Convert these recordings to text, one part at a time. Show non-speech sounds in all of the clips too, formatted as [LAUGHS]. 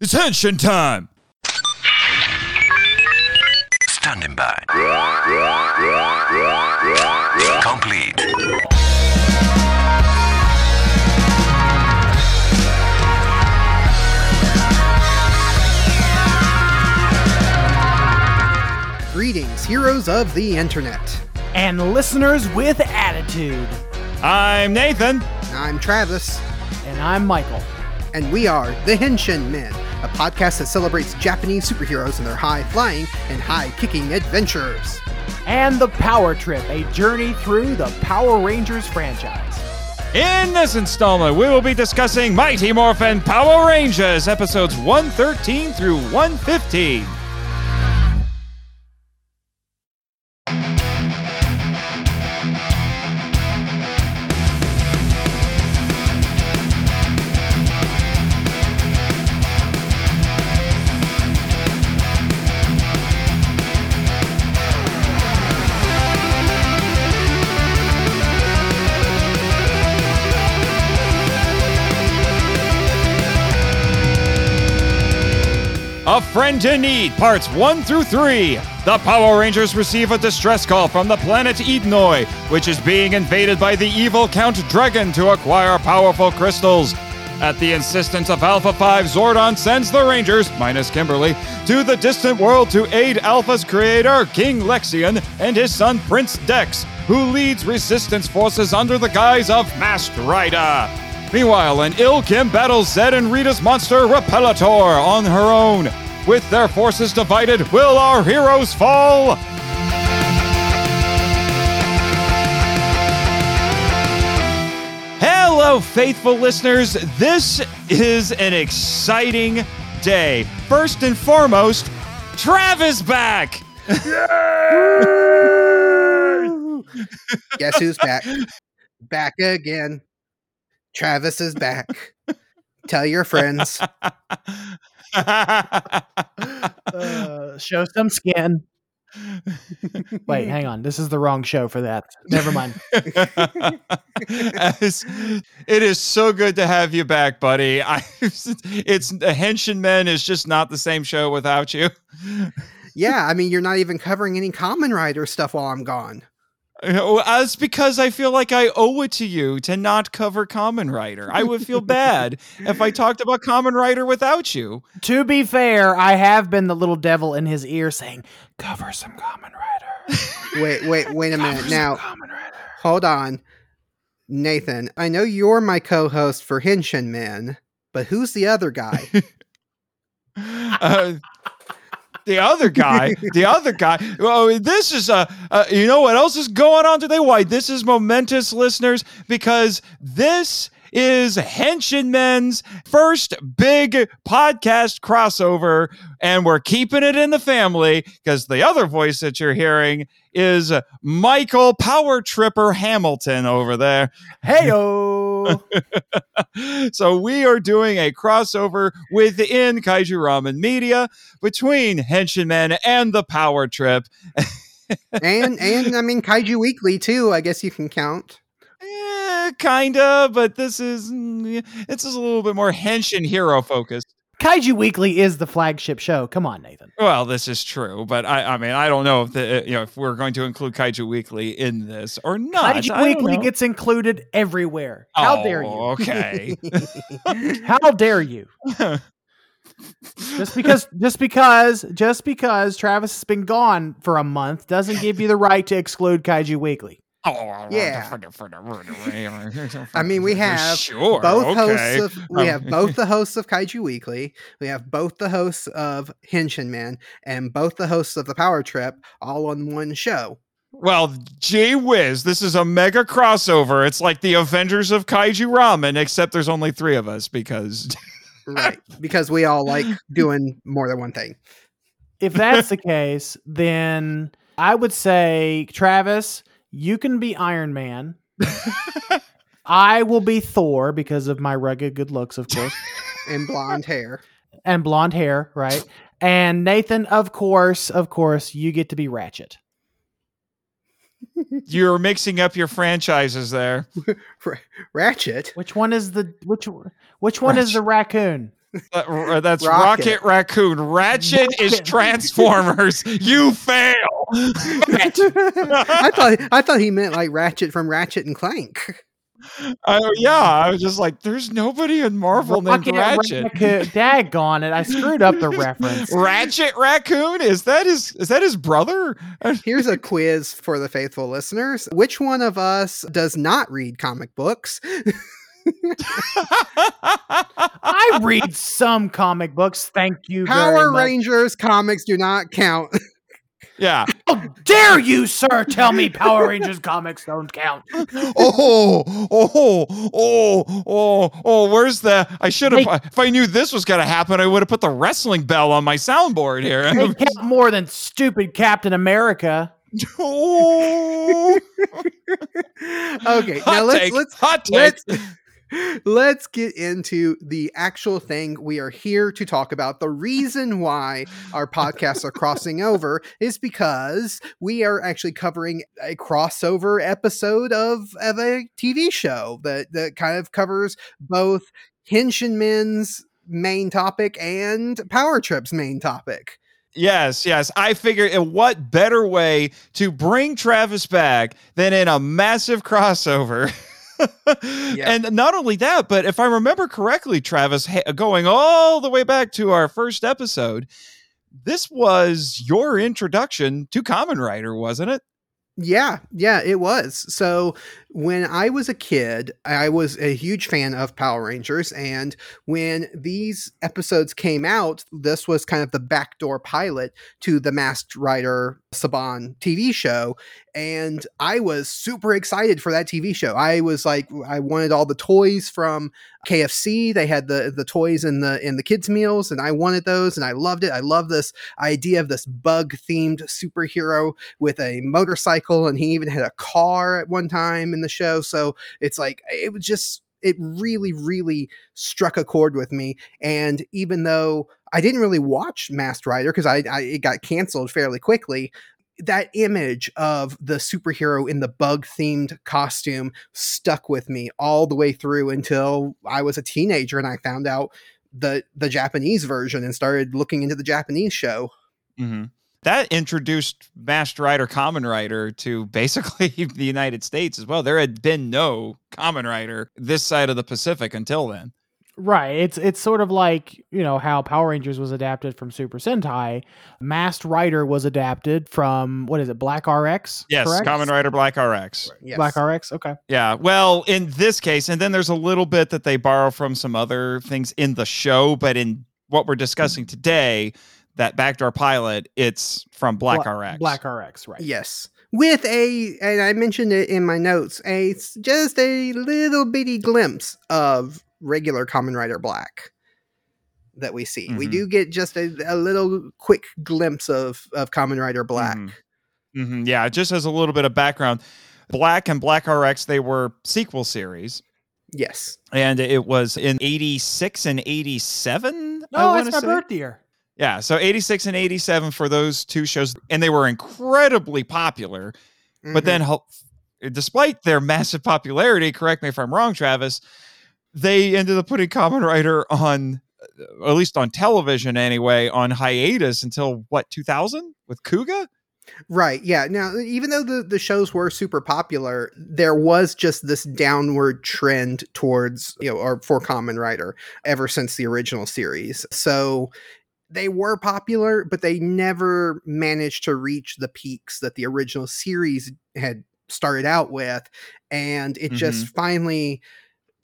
It's henshin time! Standing by. Complete. Greetings, heroes of the internet. and listeners with attitude. I'm Nathan. I'm Travis, And I'm Michael. and we are the Henshin Men, a podcast that celebrates Japanese superheroes and their high flying and high kicking adventures. And the Power Trip, a journey through the Power Rangers franchise. In this installment, we will be discussing Mighty Morphin Power Rangers episodes 113 through 115. Friend Need, parts 1 through 3. The Power Rangers receive a distress call from the planet Edenoi, which is being invaded by the evil Count Dragon to acquire powerful crystals. At the insistence of Alpha 5, Zordon sends the Rangers, minus Kimberly, to the distant world to aid Alpha's creator, King Lexian, and his son Prince Dex, who leads resistance forces under the guise of Masked Rider. Meanwhile, an ill Kim battles Zed and Rita's monster Repelator on her own. With their forces divided, will our heroes fall? Hello, faithful listeners. This is an exciting day. First and foremost, Travis back. Guess who's back? back again. Travis is back. Tell your friends. [LAUGHS] Uh, show some skin. Wait, hang on. This is the wrong show for that. Never mind. As- it is so good to have you back, buddy. I, it's the Henshin Men is just not the same show without you. Yeah, I mean, you're not even covering any Kamen Rider stuff while I'm gone. That's because I feel like I owe it to you to not cover Kamen Rider. I would feel bad if I talked about Kamen Rider without you. to be fair, I have been the little devil in his ear saying, cover some Kamen Rider. [LAUGHS] Wait, wait, wait a Cover minute. some Now, Kamen Rider." hold on. Nathan, I know you're my co host for Henshin Men, but who's the other guy? [LAUGHS] Uh, the other guy, the [LAUGHS] other guy. Well, this is a, uh, you know what else is going on today? Why this is momentous, listeners, because this is Henshin Men's first big podcast crossover, and we're keeping it in the family because the other voice that you're hearing is Michael Power Tripper Hamilton over there. Heyo. [LAUGHS] so we are doing a crossover within Kaiju Ramen Media between Henshin Men and the Power Trip. and [LAUGHS] and I mean Kaiju Weekly too. I guess you can count. Eh, kinda, but this is mm, it's just a little bit more Henshin hero focused. Kaiju Weekly is the flagship show. Come on, Nathan. Well, this is true, but I, I mean, I don't know if the uh, you know if we're going to include Kaiju Weekly in this or not. Kaiju I Weekly gets included everywhere. How oh, dare you? Oh, Okay. [LAUGHS] How dare you? Just because just because just because Travis has been gone for a month doesn't give you the right to exclude Kaiju Weekly. Yeah. [LAUGHS] I mean, we have sure both okay. hosts of we Um, have both the hosts of Kaiju Weekly, we have both the hosts of Henshin Men, and both the hosts of the Power Trip all on one show. Well, gee whiz, this is a mega crossover. It's like the Avengers of Kaiju Ramen, except there's only three of us because Right. because we all like [LAUGHS] doing more than one thing. If that's the case, then I would say Travis, you can be Iron Man. [LAUGHS] I will be Thor because of my rugged good looks, of course, [LAUGHS] And blonde hair. and blonde hair, right? And Nathan, of course, of course, you get to be Ratchet. [LAUGHS] you're mixing up your franchises there. Ra- Ratchet. Which one is the which one- which one is the raccoon? Uh, that's Rocket. Rocket, Raccoon. Ratchet is Transformers. you fail. [LAUGHS] I thought I thought he meant like Ratchet from Ratchet and Clank. Oh yeah, I was just like, there's nobody in Marvel named Ratchet. Raccoon. [LAUGHS] Daggone it. I screwed up the reference. Ratchet Raccoon is that his is that his brother? [LAUGHS] Here's a quiz for the faithful listeners. Which one of us does not read comic books? I read some comic books. Thank you. very Power much. Rangers comics do not count. [LAUGHS] yeah. How dare you, sir, tell me Power Rangers comics don't count? [LAUGHS] Oh, oh, oh, oh, oh, where's the I should have Hey. if I knew this was gonna happen, I would have put the wrestling bell on my soundboard here. They [LAUGHS] count more than stupid Captain America. oh, okay, now hot let's take, let's hot take. let's let's get into the actual thing we are here to talk about. The reason why our podcasts are crossing over is because we are actually covering a crossover episode of, of a TV show that that kind of covers both Henshin Men's main topic and Power Trip's main topic. Yes, yes. I figured what better way to bring Travis back than in a massive crossover. [LAUGHS] [LAUGHS] And not only that, but if I remember correctly, Travis, going all the way back to our first episode, this was your introduction to Kamen Rider, wasn't it? Yeah, yeah, it was. So when I was a kid, I was a huge fan of Power Rangers. And when these episodes came out, this was kind of the backdoor pilot to the Masked Rider Saban TV show. And I was super excited for that TV show. I was like, I wanted all the toys from KFC. They had the the toys in the in the kids' meals, and I wanted those, and I loved it. I love this idea of this bug themed superhero with a motorcycle and he even had a car at one time in the show so it's like it was just it really really struck a chord with me and even though i didn't really watch masked rider because I, I it got canceled fairly quickly that image of the superhero in the bug themed costume stuck with me all the way through until i was a teenager and i found out the the japanese version and started looking into the japanese show Mm-hmm. That introduced Masked Rider, Kamen Rider to basically [LAUGHS] the United States as well. There had been no Kamen Rider this side of the Pacific until then. Right. It's it's sort of like, you know, how Power Rangers was adapted from Super Sentai. Masked Rider was adapted from what is it, Black RX? Yes, correct? Kamen Rider, Black RX. yes. Black RX. Okay. Yeah. Well, in this case, and then there's a little bit that they borrow from some other things in the show, but in what we're discussing today, that backdoor pilot, it's from Black Bla- RX. Black RX, right. Yes. With a, and I mentioned it in my notes, a s- just a little bitty glimpse of regular Kamen Rider Black that we see. We Mhm. do get just a, a little quick glimpse of of Kamen Rider Black. Mhm. Mhm, Yeah, just as a little bit of background, Black and Black RX, they were sequel series. Yes. And it was in 86 and 87. No, Oh, wanna it's my say. birth year. Yeah, so 86 and 87 for those two shows. And they were incredibly popular. But Mhm. then, despite their massive popularity, correct me if I'm wrong, Travis, they ended up putting Kamen Rider on, uh, at least on television anyway, on hiatus until what, 2000 with Kuuga? Right. Yeah. Now, even though the, the shows were super popular, there was just this downward trend towards, you know, or for Kamen Rider ever since the original series. So they were popular, but they never managed to reach the peaks that the original series had started out with. And it just mm-hmm. finally.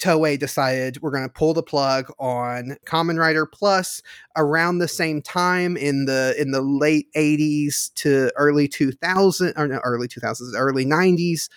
Toei decided we're going to pull the plug on Kamen Rider Plus around the same time in the in the late 80s to early 2000 or no, early 2000s early 90s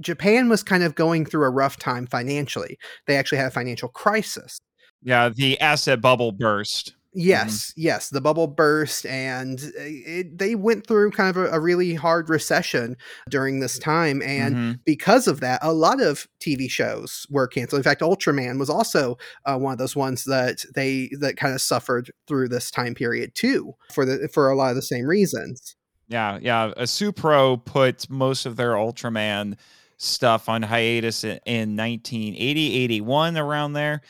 Japan was kind of going through a rough time financially. They actually had a financial crisis. Yeah, the asset bubble burst. Yes, yes, the bubble burst, and uh, it, they went through kind of a, a really hard recession during this time. And Mhm. because of that, a lot of TV shows were canceled. In fact, Ultraman was also uh, one of those ones that they that kind of suffered through this time period too, for the for a lot of the same reasons. Yeah, yeah. Uh, Supro put most of their Ultraman stuff on hiatus in, in 1980, 81, around there.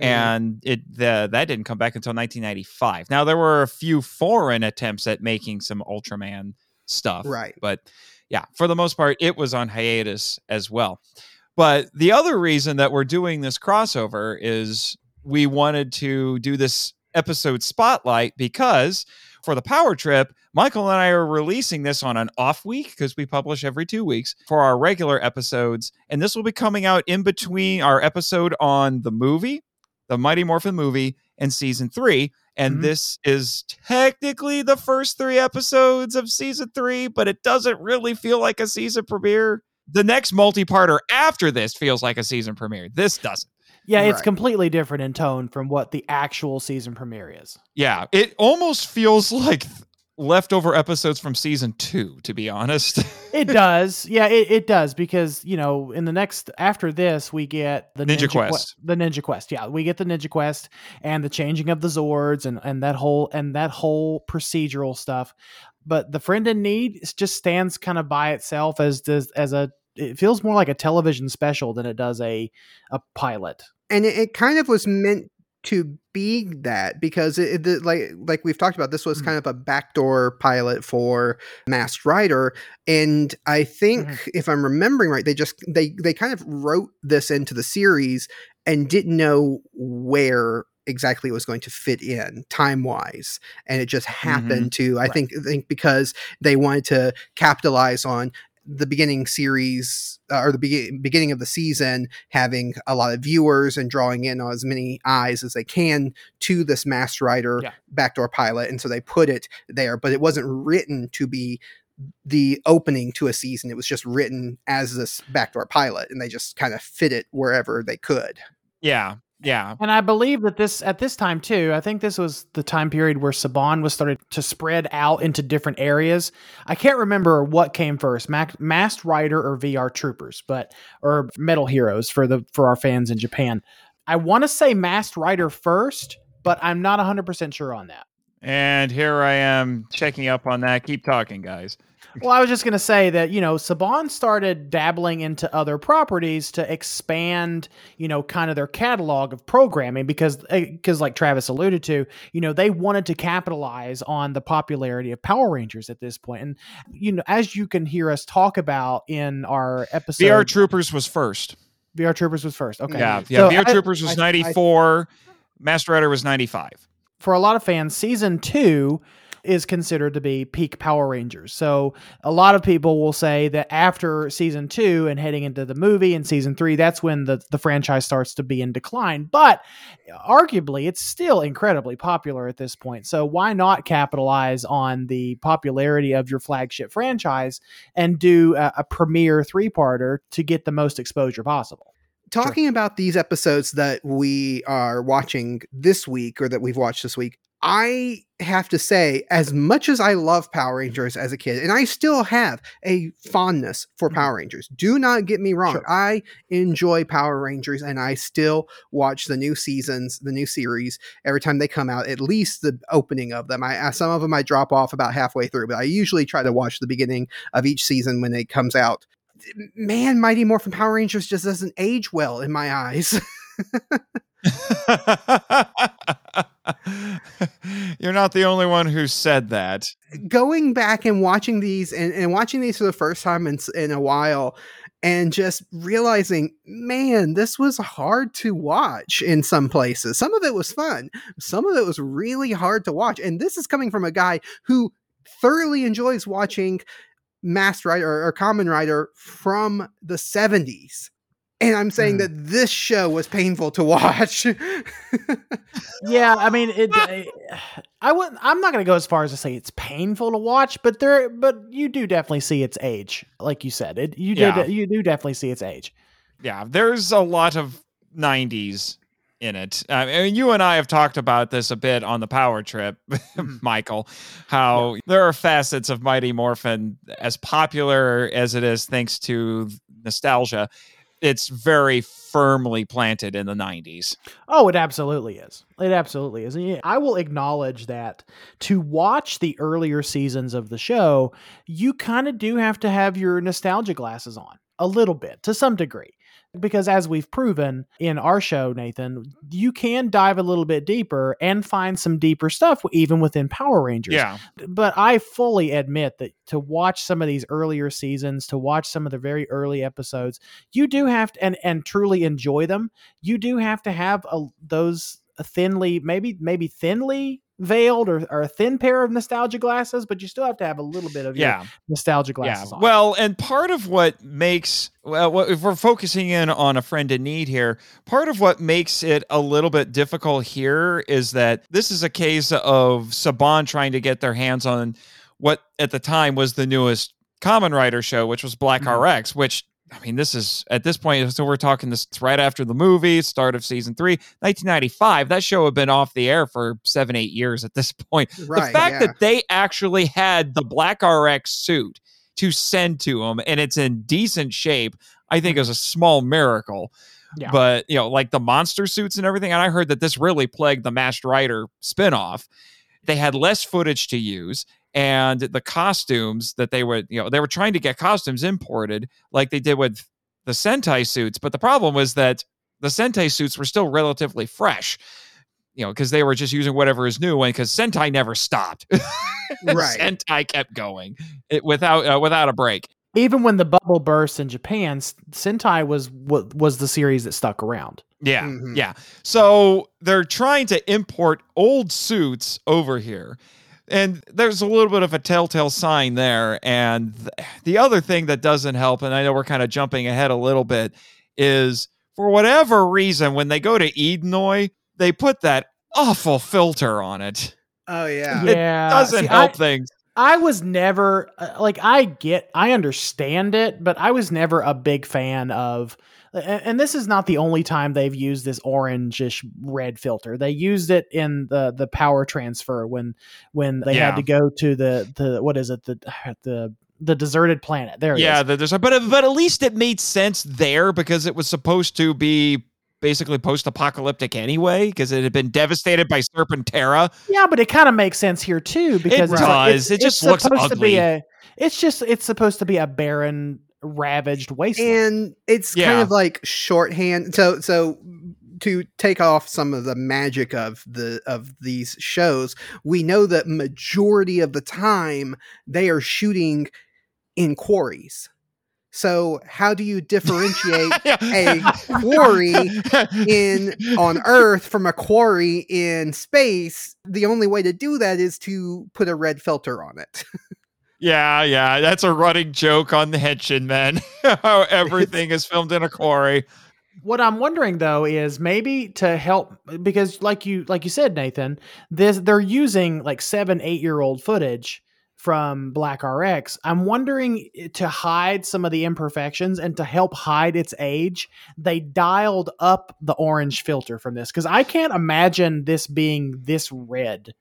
Mm-hmm. and it the, that didn't come back until 1995. Now there were a few foreign attempts at making some Ultraman stuff, Right. But yeah, for the most part, it was on hiatus as well. But the other reason that we're doing this crossover is we wanted to do this episode spotlight because for the power trip, Michael and I are releasing this on an off week because we publish every two weeks for our regular episodes. And this will be coming out in between our episode on the movie, the Mighty Morphin movie, and season three. And Mhm. this is technically the first three episodes of season three, but it doesn't really feel like a season premiere. The next multi parter after this feels like a season premiere. This doesn't. Yeah, it's Right. completely different in tone from what the actual season premiere is. Yeah, it almost feels [LAUGHS] like th- leftover episodes from season two, to be honest. [LAUGHS] It does. Yeah, it, it does because, you know, in the next after this we get the Ninja Que- Quest. the Ninja Quest. Yeah, we get the Ninja Quest and the changing of the Zords and and that whole and that whole procedural stuff. But the Friend in Need just stands kind of by itself as does as a it feels more like a television special than it does a a pilot. and it, it kind of was meant to be that because it, it the- like like we've talked about this was Mhm. kind of a backdoor pilot for Masked Rider and I think Mhm. if I'm remembering right they just they they kind of wrote this into the series and didn't know where exactly it was going to fit in time wise and it just happened to I Right. think I think because they wanted to capitalize on the beginning series uh, or the be- beginning of the season having a lot of viewers and drawing in as many eyes as they can to this Masked Rider Yeah. backdoor pilot, and so they put it there. But it wasn't written to be the opening to a season; it was just written as this backdoor pilot, and they just kind of fit it wherever they could. yeah, yeah. And I believe that this at this time too, I think this was the time period where Saban was started to spread out into different areas. I can't remember what came first, Mac, Masked Rider or VR Troopers, but or Metal Heroes for the for our fans in Japan. I want to say Masked Rider first, but I'm not 100% sure on that. And here I am checking up on that. Keep talking, guys. Well, I was just going to say that, you know, Saban started dabbling into other properties to expand, you know, kind of their catalog of programming because, eh, because like Travis alluded to, you know, they wanted to capitalize on the popularity of Power Rangers at this point. And, you know, as you can hear us talk about in our episode, VR Troopers was first. VR Troopers was first. Okay. Yeah, yeah. So VR I- Troopers was I- I- 94. Masked Rider was 95. For a lot of fans, season two is considered to be peak Power Rangers. So a lot of people will say that after season two and heading into the movie and season three, that's when the, the franchise starts to be in decline. But arguably, it's still incredibly popular at this point. So why not capitalize on the popularity of your flagship franchise and do a, a premiere three parter to get the most exposure possible? Talking about these episodes that we are watching this week or that we've watched this week, I have to say, as much as I love Power Rangers as a kid, and I still have a fondness for Mhm. Power Rangers, do not get me wrong. Sure. I enjoy Power Rangers and I still watch the new seasons, the new series every time they come out, at least the opening of them. I Some of them I drop off about halfway through, but I usually try to watch the beginning of each season when it comes out. Man, Mighty Morphin Power Rangers just doesn't age well in my eyes. [LAUGHS] You're not the only one who said that. going back and watching these and, and watching these for the first time in, in a while and just realizing man this was hard to watch in some places some of it was fun some of it was really hard to watch and this is coming from a guy who thoroughly enjoys watching masked rider or, or Kamen Rider from the 70s and i'm saying Hmm. that this show was painful to watch yeah i mean it i wouldn't i'm not going to go as far as to say it's painful to watch but there but you do definitely see its age like you said it you Yeah. did you do definitely see its age Yeah, there's a lot of 90s in it. I mean, you and I have talked about this a bit on the power trip, [LAUGHS] mm-hmm. Michael, how there are facets of Mighty Morphin, as popular as it is thanks to nostalgia, it's very firmly planted in the 90s. oh it absolutely is. It absolutely is. Yeah, i will acknowledge that to watch the earlier seasons of the show you kind of do have to have your nostalgia glasses on a little bit to some degree because as we've proven in our show nathan you can dive a little bit deeper and find some deeper stuff even within power rangers Yeah. but i fully admit that to watch some of these earlier seasons to watch some of the very early episodes you do have to and and truly enjoy them you do have to have a, those thinly maybe maybe thinly veiled or, or a thin pair of nostalgia glasses but you still have to have a little bit of your Yeah. nostalgia glasses Yeah. on. Well, and part of what makes well, if we're focusing in on a friend in need here, part of what makes it a little bit difficult here is that this is a case of Saban trying to get their hands on what at the time was the newest Common Rider show, which was Black Mhm. RX, which I mean, this is at this point, so we're talking this right after the movie, start of season three, 1995. That show had been off the air for seven, eight years at this [LAUGHS] point Right. the fact yeah. that they actually had the black RX suit to send to him and it's in decent shape, I think is a small miracle. Yeah. But you know, like the monster suits and everything, and I heard that this really plagued the Masked Rider spinoff. They had less footage to use, and the costumes that they would, you know, they were trying to get costumes imported like they did with the Sentai suits. But the problem was that the Sentai suits were still relatively fresh, you know, because they were just using whatever is new, and because Sentai never stopped. [LAUGHS] Right. Sentai kept going it, without uh, without a break. even when the bubble burst in Japan, Sentai was wa- was the series that stuck around. Yeah, Mhm. yeah. So they're trying to import old suits over here. And there's a little bit of a telltale sign there. And th- the other thing that doesn't help, and I know we're kind of jumping ahead a little bit, is for whatever reason, when they go to Edenoi, they put that awful filter on it. Oh yeah. It Yeah, Doesn't see, help I, things. I was never uh, like I get, I understand it, but I was never a big fan of. And and this is not the only time they've used this orangish red filter. They used it in the the power transfer when when they Yeah. had to go to the the what is it the [SIGHS] the the deserted planet. There, it Yeah, is. that there's but uh, but at least it made sense there because it was supposed to be basically post-apocalyptic anyway because it had been devastated by Serpentera. Yeah, but it kind of makes sense here too because it's does. it's, It just it's looks supposed to be ugly. a. It's just it's supposed to be a barren, ravaged wasteland. and it's kind of like shorthand so so to take off some of the magic of the of these shows we know that majority of the time they are shooting in quarries. So how do you differentiate [LAUGHS] a quarry in on earth from a quarry in space? The only way to do that is to put a red filter on it [LAUGHS] Yeah, yeah, that's a running joke on the Henshin men. [LAUGHS] How everything is filmed in a quarry. What I'm wondering though is maybe to help because like you like you said Nathan, this they're using like 7 8 year old footage from Black RX. I'm wondering eh, to hide some of the imperfections and to help hide its age, they dialed up the orange filter from this cuz I can't imagine this being this red.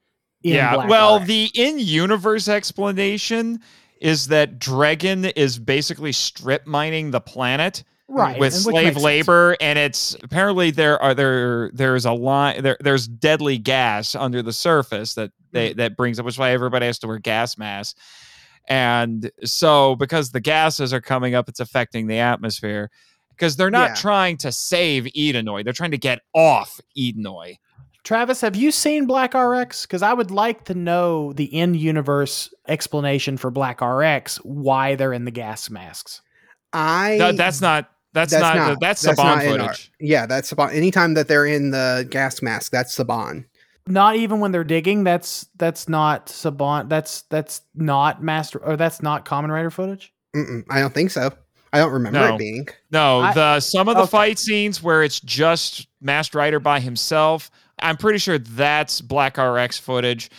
Yeah, Black well, the in-universe explanation is that Dragon is basically strip mining the planet right with slave makes sense. labor, and it's apparently there are there there's a line there there's deadly gas under the surface that they Mm-hmm. that brings up, which is why everybody has to wear gas masks. And so, because the gases are coming up, it's affecting the atmosphere. Because they're not Yeah. trying to save Edenoi, they're trying to get off Edenoi. Travis, have you seen Black RX? Because I would like to know the in-universe explanation for Black RX, why they're in the gas masks. i That- that's not that's, That's not, not- that's, that's Saban not in our- footage. Yeah, that's Saban. Anytime that they're in the gas mask, that's Saban. Not even when they're digging. That's that's not Saban. That's that's not master or that's not Kamen Rider footage. Mm-mm, I don't think so. I don't remember No. it being. No, I- the some of the Okay. fight scenes where it's just Masked Rider by himself, I'm pretty sure that's Black RX footage.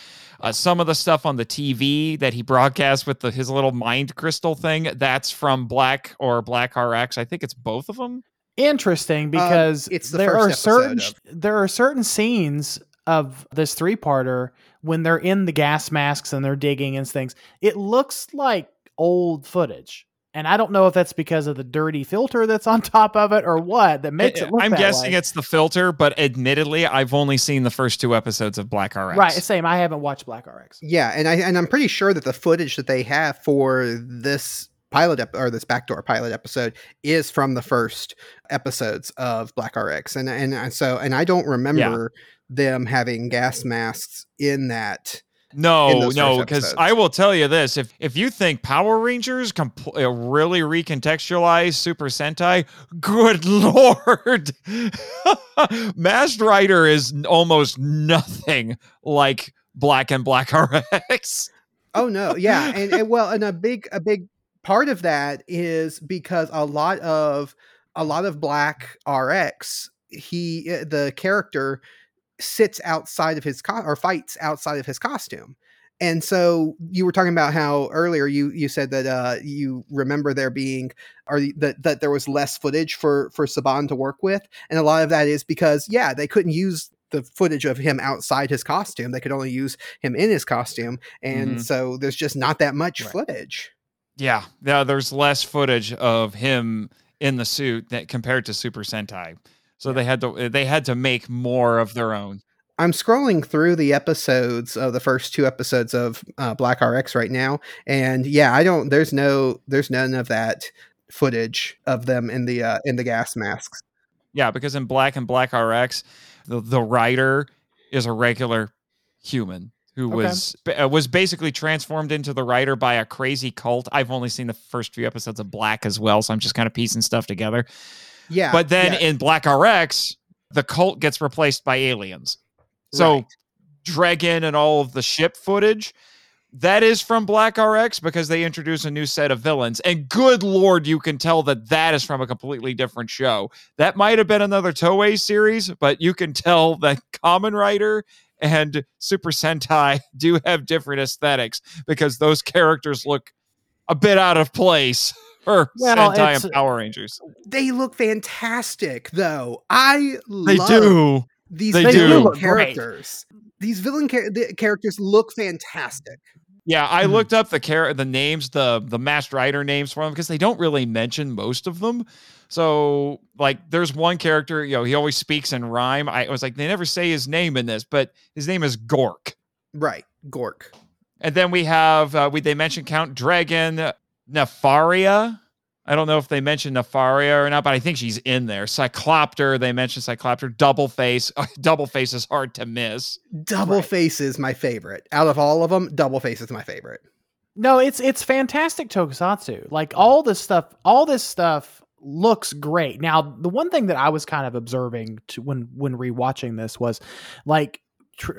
Uh, some of the stuff on the TV that he broadcast with the, his little mind crystal thing, that's from Black or Black RX. I think it's both of them. Interesting because it's the there are certain of- there are certain scenes of this three parter when they're in the gas masks and they're digging and things. It looks like old footage. And I don't know if that's because of the dirty filter that's on [LAUGHS] top of it or what that makes it look I'm that guessing way. it's the filter, but admittedly, I've only seen the first two episodes of Black RX. right. Same. I haven't watched Black RX. Yeah, and I and I'm pretty sure that the footage that they have for this pilot ep- or this backdoor pilot episode is from the first episodes of Black RX, and and, and so and I don't remember them having gas masks in that. In No, no, because. I will tell you this: if if you think Power Rangers compl- uh, really recontextualize Super Sentai, good [LAUGHS] lord, [LAUGHS] Masked Rider is almost nothing like Black and Black [LAUGHS] RX. Oh no, yeah, and, and well, and a big a big part of that is because a lot of a lot of Black RX, he uh, the character sits outside of his co- or fights outside of his costume. And so you were talking about how earlier you you said that uh, you remember there being or that that there was less footage for for Saban to work with, and a lot of that is because yeah they couldn't use the footage of him outside his costume; they could only use him in his costume, and Mhm. so there's just not that much Right. footage. Yeah, yeah. There's less footage of him in the suit that compared to Super Sentai, so they had to they had to make more of their own. I'm scrolling through the episodes of the first two episodes of uh, Black RX right now, and yeah, I don't. There's no. There's none of that footage of them in the uh, in the gas masks. Yeah, because in Black and Black RX, the the writer is a regular human who Okay. was uh, was basically transformed into the writer by a crazy cult. I've only seen the first few episodes of Black as well, so I'm just kind of piecing stuff together. Yeah, but then yeah, in Black RX, the cult gets replaced by aliens. So right. Dragon and all of the ship footage. That is from Black RX because they introduce a new set of villains. And good lord, you can tell that that is from a completely different show. That might have been another Toei series, but you can tell that [LAUGHS] Kamen Rider and Super Sentai [LAUGHS] do have different aesthetics because those characters look a bit out of place [LAUGHS] for Well, Sentai it's- and Power Rangers. they look fantastic though. I They love do. these They villain do. characters. These villain char- the characters look fantastic. Yeah, I Mhm. looked up the char- the names, the the masked rider names for them because they don't really mention most of them. So, like, there's one character, you know, he always speaks in rhyme. I was like, they never say his name in this, but his name is Gork. Right, Gork. And then we have uh, we they mentioned Count Dragon, Nefaria. I don't know if they mentioned Nefaria or not, but I think she's in there. Cyclopter, they mentioned Cyclopter. Double Face, [LAUGHS] Double Face is hard to miss. Double Right. Face is my favorite. Out of all of them, Double Face is my favorite. No, it's it's fantastic tokusatsu. Like all this stuff, all this stuff looks great. Now, the one thing that I was kind of observing to when when rewatching this was like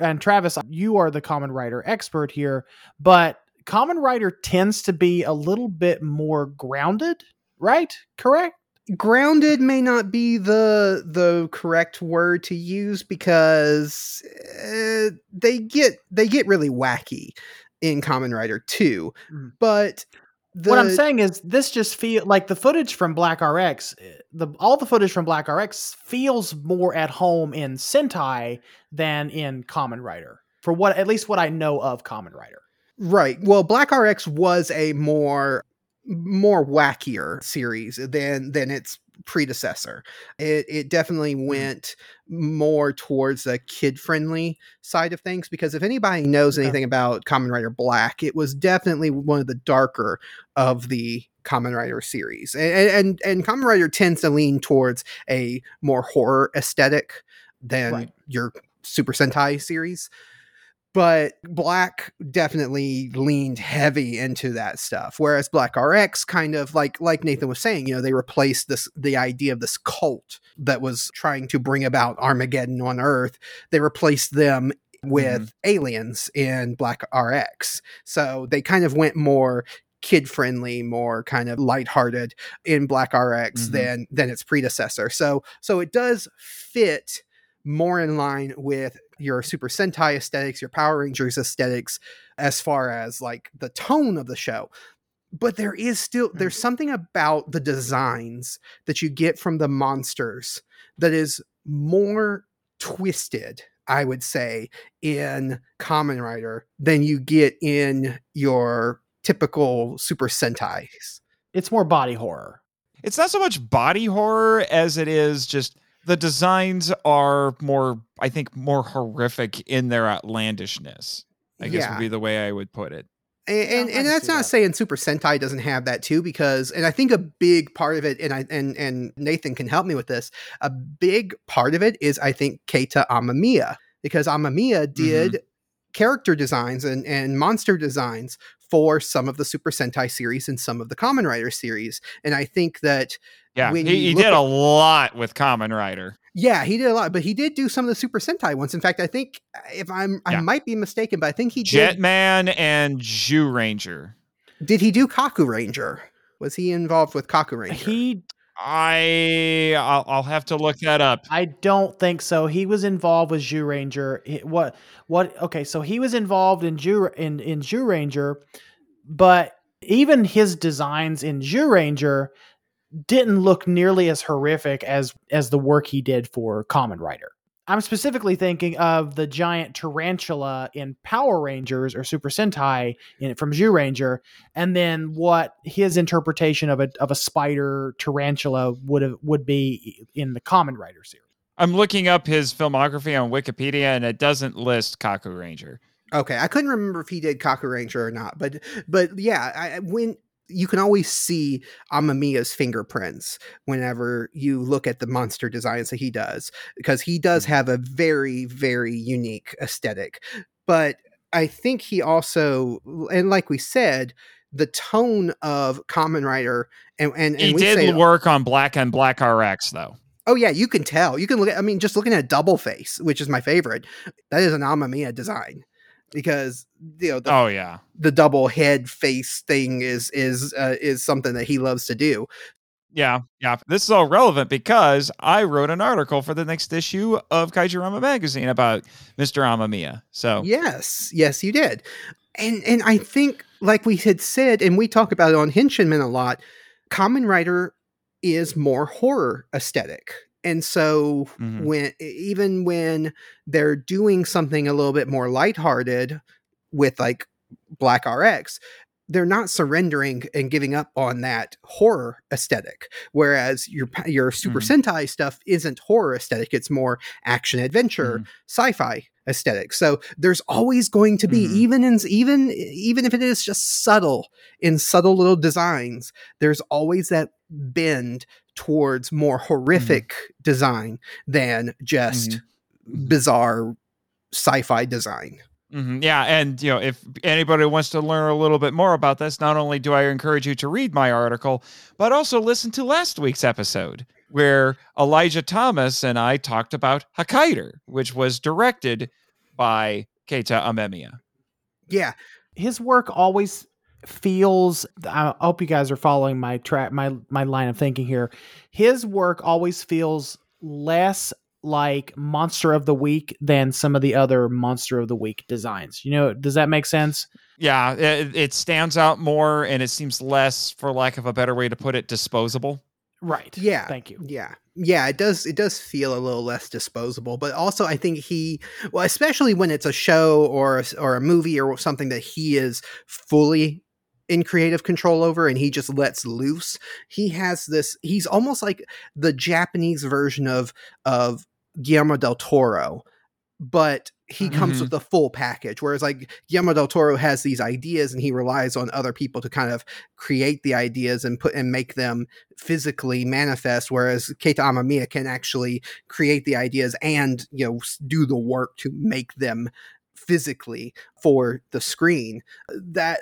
and Travis, you are the Kamen Rider expert here, but Kamen Rider tends to be a little bit more grounded, right? Correct? grounded may not be the the correct word to use because uh, they get they get really wacky in Kamen Rider 2 Mhm. but the, what I'm saying is this just feel like the footage from Black RX, eh, the all the footage from Black RX feels more at home in Sentai than in Kamen Rider. For what at least what I know of Kamen Rider. Right. Well Black RX was a more more wackier series than than its predecessor. It it definitely mm-hmm. went more towards the kid friendly side of things because if anybody knows anything about Kamen Rider Black it was definitely one of the darker of the Kamen Rider series. And and and Kamen Rider tends to lean towards a more horror aesthetic than Right. your Super Sentai series but black definitely leaned heavy into that stuff whereas black rx kind of like like nathan was saying you know they replaced this the idea of this cult that was trying to bring about armageddon on earth. They replaced them with aliens in black rx so they kind of went more kid friendly more kind of lighthearted in black rx Mhm. than than its predecessor. So so it does fit more in line with your Super Sentai aesthetics, your Power Rangers aesthetics, as far as like the tone of the show. But there is still hmm. there's something about the designs that you get from the monsters that is more twisted, I would say, in Kamen Rider than you get in your typical Super Sentais. It's more body horror. it's not so much body horror as it is just the designs are more i think more horrific in their outlandishness i guess Yeah. would be the way i would put it And, and, and that's not that. saying Super Sentai doesn't have that too, because and I think a big part of it, and I and and Nathan can help me with this. A big part of it is I think Keita Amemiya, because Amemiya did mm-hmm. character designs and and monster designs for some of the Super Sentai series and some of the Kamen Rider series, and I think that Yeah, when he, he did at- a lot with Kamen Rider. yeah, he did a lot, but he did do some of the Super Sentai ones. In fact, I think uh, if I'm I might be mistaken, but I think he did. Jetman and Zyuranger. Did he do Kakuranger? Was he involved with Kaku uh, Ranger? He I I'll, I'll have to look that up. I don't think so. He was involved with Zyuranger. He- What what okay, so he was involved in Jew in in Zyuranger, but even his designs in Zyuranger didn't look nearly as horrific as as the work he did for Kamen Rider. I'm specifically thinking of the giant tarantula in Power Rangers or Super Sentai in from Zyuranger, and then what his interpretation of a of a spider tarantula would have would be in the Kamen Rider series. I'm looking up his filmography on Wikipedia, and it doesn't list Kakuranger. Okay, I couldn't remember if he did Kakuranger or not, but but yeah, I, when you can always see Amemiya's fingerprints whenever you look at the monster designs that he does, because he does Mhm. have a very very unique aesthetic. But I think he also, and like we said, the tone of Kamen Rider and and, and He we did say, work on Black and Black RX though. Oh yeah, you can tell. You can look at. I mean, just looking at Double Face, which is my favorite. That is an Amemiya design because you know the, Oh yeah. the double head face thing is is uh, is something that he loves to do. Yeah, yeah. This is all relevant because I wrote an article for the next issue of Kaijurama magazine about Mr. Amemiya. So Yes, yes, you did. And and I think, like we had said, and we talk about it on Henshin Men a lot. Kamen Rider is more horror aesthetic. And so Mhm. when even when they're doing something a little bit more lighthearted with like Black RX, they're not surrendering and giving up on that horror aesthetic. Whereas your your Super Mhm. Sentai stuff isn't horror aesthetic; it's more action adventure, sci-fi aesthetic. So there's always going to be Mhm. even in even even if it is just subtle in subtle little designs, there's always that bend towards more horrific design than just bizarre sci-fi design. Mhm, Yeah, and you know, if anybody wants to learn a little bit more about this, not only do I encourage you to read my article, but also listen to last week's episode where Elijah Thomas and I talked about Hakaider, which was directed by Keita Amemiya. Yeah, his work always feels i hope you guys are following my track my my line of thinking here his work always feels less like monster of the week than some of the other monster of the week designs you know does that make sense Yeah, it, it stands out more and it seems less, for lack of a better way to put it, disposable. right Yeah. thank you Yeah. Yeah, it does it does feel a little less disposable, but also I think he well especially when it's a show or or a movie or something that he is fully in creative control over and he just lets loose. He has this he's almost like the Japanese version of of Guillermo del Toro, but he comes Mhm. with the full package whereas like Guillermo del Toro has these ideas and he relies on other people to kind of create the ideas and put and make them physically manifest whereas Keita Amemiya can actually create the ideas and you know do the work to make them physically for the screen that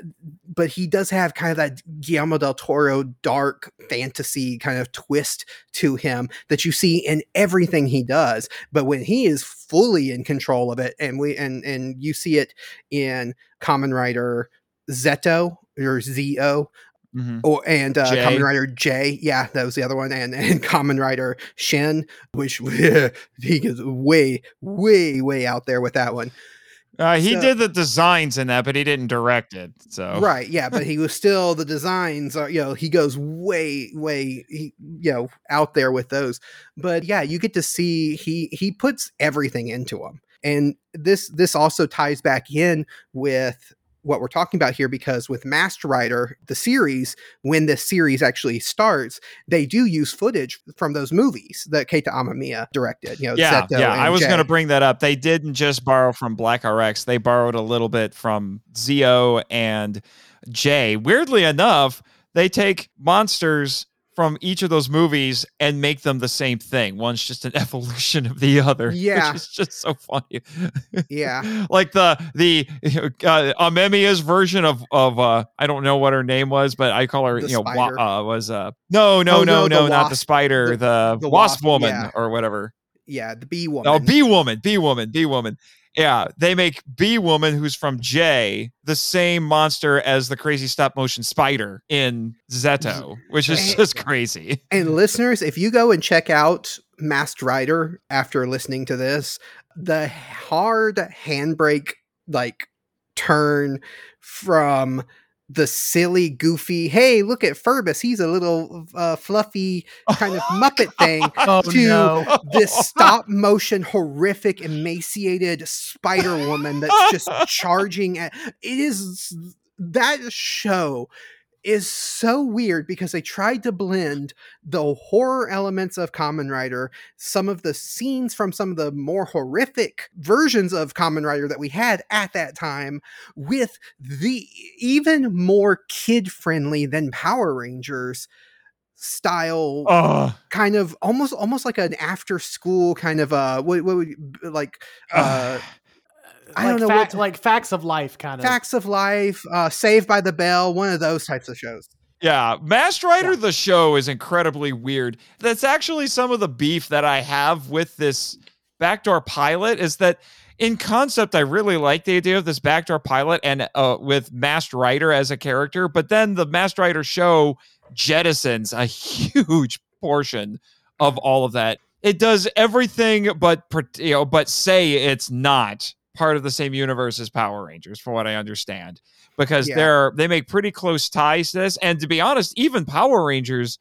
but he does have kind of that Guillermo del Toro dark fantasy kind of twist to him that you see in everything he does but when he is fully in control of it and we and and you see it in Kamen Rider Zeto or ZO Mhm. or and uh, Kamen Rider J, yeah, that was the other one, and and [LAUGHS] Kamen Rider Shin, which [LAUGHS] he goes way, way, way out there with that one. Uh, he So- did the designs in that, but he didn't direct it. So Right, yeah, but he was still the designs are you know he goes way, way he, you know out there with those. But yeah, you get to see he he puts everything into them, and this this also ties back in with what we're talking about here because with Masked Rider, the series, when this series actually starts, they do use footage from those movies that Keita Amemiya directed. You know, Yeah, Zeto yeah. I was going to bring that up. They didn't just borrow from Black RX, they borrowed a little bit from Zio and Jay. Weirdly enough, they take monsters from each of those movies and make them the same thing. One's just an [LAUGHS] evolution of the other. [LAUGHS] Yeah. Which is just so funny. Yeah. [LAUGHS] like the the uh, Amemiya's version of of uh I don't know what her name was, but I call her The you know wa- uh, was uh no no Oh, no no, no, the not the spider The- the, the wasp, wasp, woman yeah. or whatever. Yeah. The bee woman. Oh, bee woman, bee woman, bee woman. Yeah, they make bee woman who's from J the same monster as the crazy stop motion spider in ZO, which is And- just crazy. And listeners, if you go and check out Masked Rider after listening to this, the hard handbrake like turn from the silly, goofy, hey, look at Ferbus, he's a little uh, fluffy [LAUGHS] kind of Muppet thing, Oh to- no! this [LAUGHS] stop motion, horrific, emaciated Spider Woman that's just charging at it is that show is so weird because they tried to blend the horror elements of Kamen Rider, some of the scenes from some of the more horrific versions of Kamen Rider that we had at that time, with the even more kid friendly than Power Rangers style Oh, kind of almost almost like an after school kind of uh what, what would you- like uh I like don't know fa- what to- like facts of life kind of. facts of life uh saved by the bell one of those types of shows Yeah, Masked Rider Yeah. the show is incredibly weird. That's actually some of the beef that I have with this backdoor pilot is that in concept I really like the idea of this backdoor pilot and uh, with Masked Rider as a character, but then the Masked Rider show jettisons a [LAUGHS] huge portion of all of that. It does everything but you know, but say it's not part of the same universe as Power Rangers, from what I understand because Yeah. they're they make pretty close ties to this. And to be honest, even Power Rangers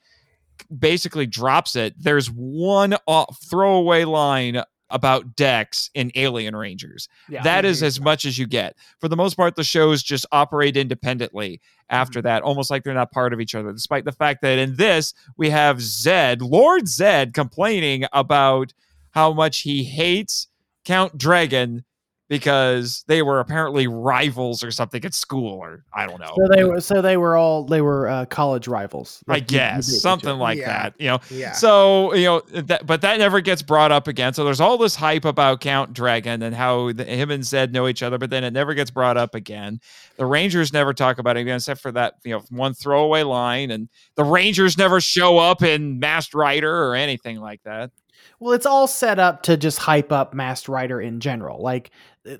basically drops it. There's one off, throwaway line about Dex in Alien Rangers. Yeah. That is as much as you get. For the most part, the shows just operate independently after mm-hmm. that, almost like they're not part of each other, despite the fact that in this, we have Zed, Lord Zed, complaining about how much he hates Count Dragon because they were apparently rivals or something at school, or I don't know. So they were. So they were all. They were uh, college rivals. I Like, you- you guess something like Yeah. that, you know. yeah So you know, that, but that never gets brought up again. So there's all this hype about Count Dragon and how the, him and Zed know each other, but then it never gets brought up again. The Rangers never talk about it again, except for that you know one throwaway line, and the Rangers never show up in Masked Rider or anything like that. Well, it's all set up to just hype up Masked Rider in general. Like,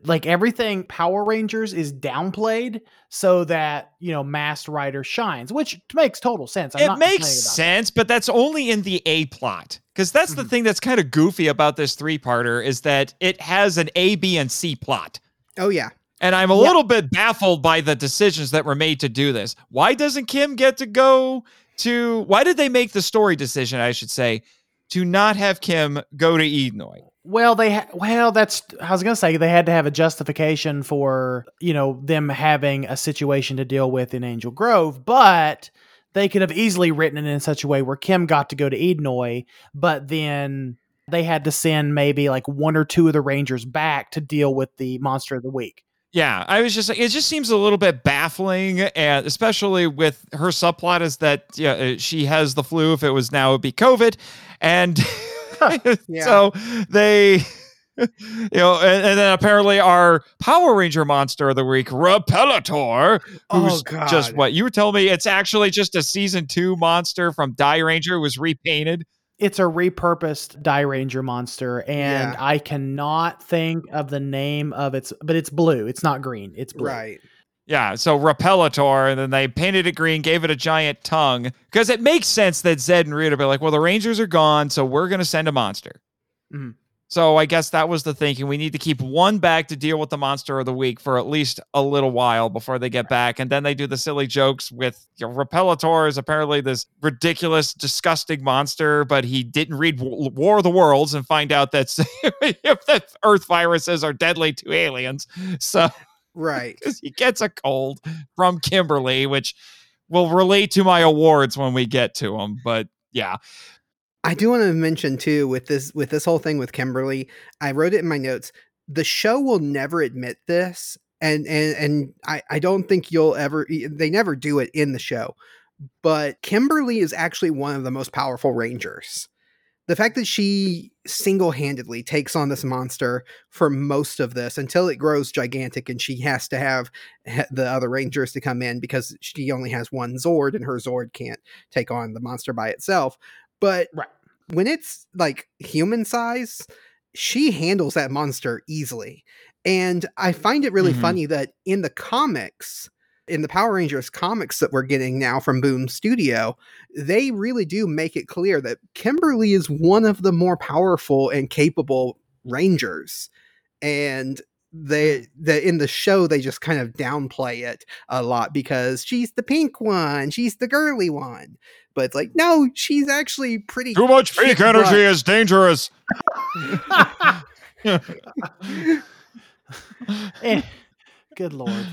like everything Power Rangers is downplayed so that you know Masked Rider shines, which makes total sense. I'm it not makes complaining about that. sense, but that's only in the A plot. Because that's the Mhm. thing that's kind of goofy about this three parter is that it has an A, B, and C plot. oh yeah And I'm a Yeah. little bit baffled by the decisions that were made to do this. Why doesn't Kim get to go to why did they make the story decision, I should say, to not have Kim go to Illinois? Well, they ha- well, that's I was gonna say they had to have a justification for you know them having a situation to deal with in Angel Grove, but they could have easily written it in such a way where Kim got to go to Edenoi, but then they had to send maybe like one or two of the Rangers back to deal with the monster of the week. Yeah, I was just like, it just seems a little bit baffling, and especially with her subplot is that yeah, uh, she has the flu. If it was now, it'd be COVID, and [LAUGHS] Yeah. so they, you know, and, and then apparently our Power Ranger monster of the week, Repelator, Oh, who's just what you were telling me. It's actually just a season two monster from Dairanger, was repainted. It's a repurposed Dairanger monster, and Yeah. I cannot think of the name of its, but it's blue. It's not green. It's blue. right Yeah, so Repelator, and then they painted it green, gave it a giant tongue. Because it makes sense that Zed and Rita be like, well, the Rangers are gone, so we're going to send a monster. Mhm. So I guess that was the thinking. We need to keep one back to deal with the monster of the week for at least a little while before they get back. And then they do the silly jokes with you know, Repelator is apparently this ridiculous, disgusting monster, but he didn't read W- War of the Worlds and find out that [LAUGHS] if the Earth viruses are deadly to aliens. So right. [LAUGHS] because he gets a cold from Kimberly, which will relate to my awards when we get to them. But yeah, I do want to mention too with this with this whole thing with Kimberly. I wrote it in my notes. The show will never admit this, and and and I I don't think you'll ever. They never do it in the show, but Kimberly is actually one of the most powerful Rangers. The fact that she single handedly takes on this monster for most of this until it grows gigantic and she has to have the other Rangers to come in because she only has one Zord and her Zord can't take on the monster by itself. But Right. when it's like human size, she handles that monster easily. And I find it really Mhm. funny that in the comics, in the Power Rangers comics that we're getting now from Boom Studio, they really do make it clear that Kimberly is one of the more powerful and capable Rangers. And they the in the show they just kind of downplay it a lot because she's the pink one, she's the girly one. But it's like, no, she's actually pretty too much pink energy butt. is dangerous. [LAUGHS] Eh, good lord.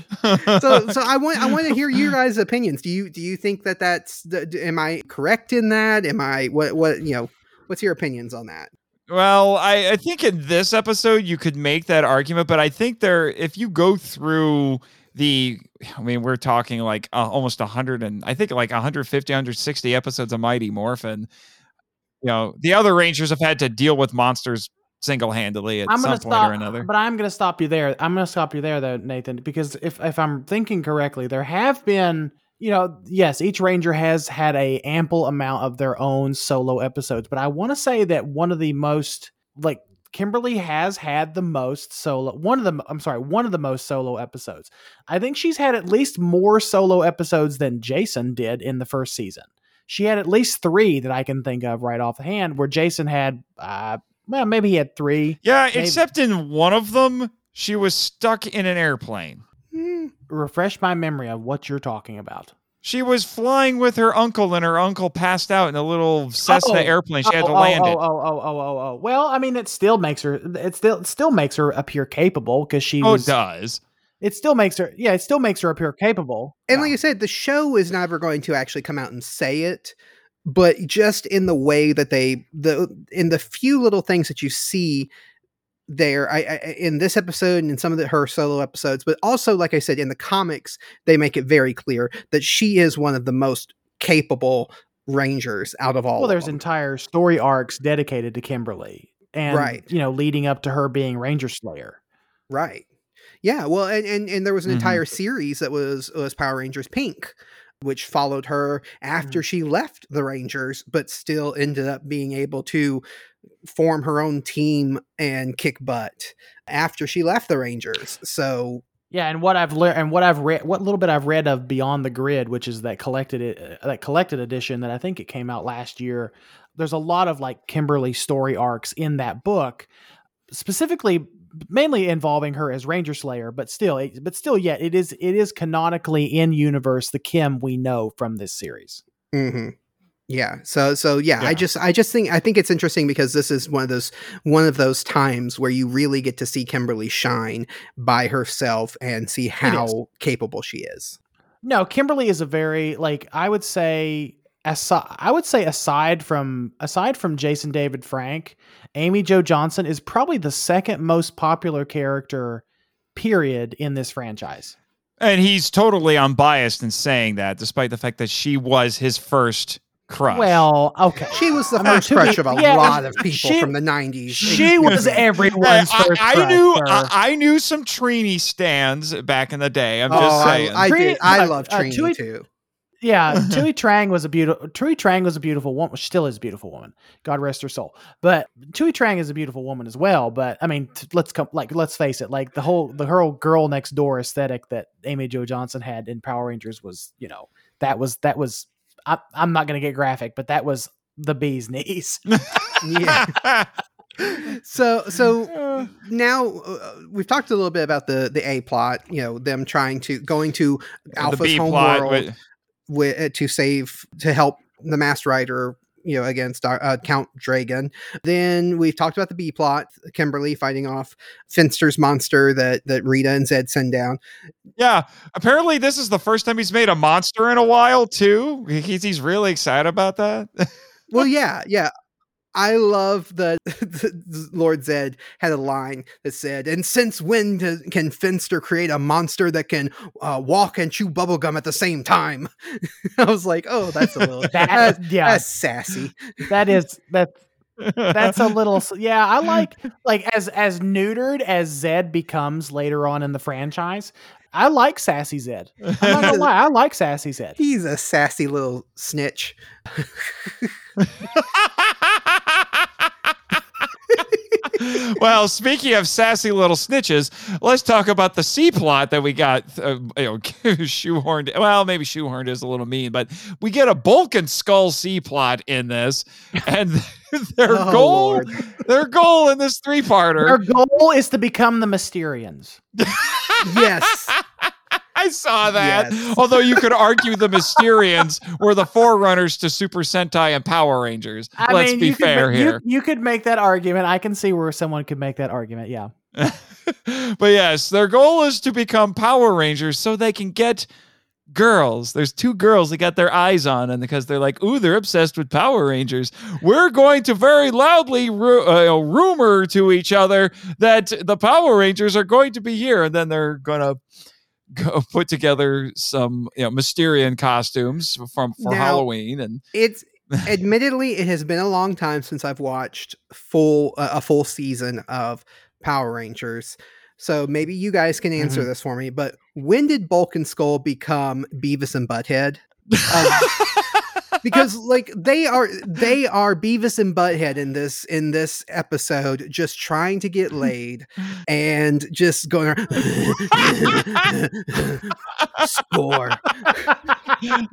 so so I want I want to hear your guys' opinions. Do you do you think that that's d- d- am I correct in that? Am I what what you know? What's your opinions on that? Well, I, I think in this episode you could make that argument, but I think there, if you go through the, I mean, we're talking like uh, almost 100 and I think like 150, 160 episodes of Mighty Morphin. You know, the other Rangers have had to deal with monsters single handedly at I'm some point stop, or another. but I'm gonna stop you there. I'm gonna stop you there, though, Nathan, because if if I'm thinking correctly, there have been, you know, yes, each ranger has had a ample amount of their own solo episodes, but I want to say that one of the most like Kimberly has had the most solo. One of the I'm sorry, one of the most solo episodes. I think she's had at least more solo episodes than Jason did in the first season. She had at least three that I can think of right off the hand, where Jason had, uh, well, maybe he had three. yeah, maybe- except in one of them, she was stuck in an airplane. Hmm, refresh my memory of what you're talking about. She was flying with her uncle, and her uncle passed out in a little Cessna Oh. airplane. She had to oh, land oh, it. Oh, oh, oh, oh, oh, oh. Well, I mean, it still makes her. It still it still makes her appear capable because she Oh, was. it does. It still makes her. Yeah, it still makes her appear capable. And Yeah. like I said, the show is never going to actually come out and say it, but just in the way that they the in the few little things that you see there I, I in this episode and in some of the, her solo episodes but also like i said in the comics they make it very clear that she is one of the most capable rangers out of all well, of there's them. entire story arcs dedicated to Kimberly, and Right. you know, leading up to her being Ranger Slayer. Right. Yeah. Well, and and, and there was an Mhm. entire series that was was Power Rangers Pink, which followed her after Mm. she left the Rangers, but still ended up being able to form her own team and kick butt after she left the Rangers. So Yeah, and what I've learned, and what I've read, what little bit I've read of Beyond the Grid, which is that collected uh, that collected edition that I think it came out last year. There's a lot of like Kimberly story arcs in that book, specifically, mainly involving her as Ranger Slayer, but still, it, but still, yet it is it is canonically in universe the Kim we know from this series. mhm. Yeah. So so yeah, I just I just think I think it's interesting because this is one of those one of those times where you really get to see Kimberly shine by herself and see how capable she is. No, Kimberly is a very like I would say aside, I would say aside from aside from Jason David Frank, Amy Jo Johnson is probably the second most popular character period in this franchise. And he's totally unbiased in saying that, despite the fact that she was his first crush. Well, okay. She was the I mean, first to be- crush of a yeah, lot of people she- from the 90s. She was everyone's I, first I crush, knew. I, I knew some Trini stands back in the day. I'm oh, just saying. I Trini- I uh, love uh, Trini Tui- too. Yeah, [LAUGHS] Thuy Trang was a beautiful. Thuy Trang was a beautiful woman. She still is a beautiful woman. God rest her soul. But Thuy Trang is a beautiful woman as well. But I mean, t- let's come. Like, let's face it. Like the whole the whole girl next door aesthetic that Amy Jo Johnson had in Power Rangers was, you know, that was that was. I, I'm not going to get graphic, but that was the bee's knees. [LAUGHS] Yeah. So so now uh, we've talked a little bit about the the A plot. You know, them trying to going to the Alpha's home plot. world but- wi- uh, to save to help the Masked Rider you know, against our, uh, Count Dragon. Then we've talked about the B plot, Kimberly fighting off Finster's monster that that Rita and Zed send down. Yeah, apparently this is the first time he's made a monster in a while too. He's he's really excited about that. [LAUGHS] Well, yeah, yeah. I love that [LAUGHS] the Lord Zed had a line that said, "And since when does, can Finster create a monster that can uh, walk and chew bubblegum at the same time?" [LAUGHS] I was like, "Oh, that's a little [LAUGHS] That- that's, yeah. that's sassy." That is that that's a little yeah i like like as as neutered as zed becomes later on in the franchise i like sassy zed i'm not gonna lie i like sassy zed He's a sassy little snitch. Well, speaking of sassy little snitches, let's talk about the C plot that we got. Uh, you know, [LAUGHS] shoehorned. Well, maybe shoehorned is a little mean, but we get a Bulk and Skull C plot in this, and [LAUGHS] their Oh, goal, Lord. their goal in this three parter, their goal is to become the mysterians [LAUGHS] Yes, I saw that. Yes. [LAUGHS] Although you could argue the Mysterians were the forerunners to Super Sentai and Power Rangers. I Let's mean, be you could fair ma- here. You, you could make that argument. I can see where someone could make that argument. Yeah. [LAUGHS] but yes, their goal is to become Power Rangers so they can get girls. There's two girls they got their eyes on, and because they're like, ooh, they're obsessed with Power Rangers. We're going to very loudly ru- uh, rumor to each other that the Power Rangers are going to be here, and then they're gonna go [LAUGHS] put together some you know Mysterian costumes from for Now- Halloween and it's [LAUGHS] admittedly it has been a long time since I've watched full uh, a full season of Power Rangers. So maybe you guys can answer Mm-hmm. this for me. But when did Bulk and Skull become Beavis and Butthead? [LAUGHS] Um, because like they are they are Beavis and Butthead in this in this episode, just trying to get mm. laid and just going [LAUGHS] score. [LAUGHS]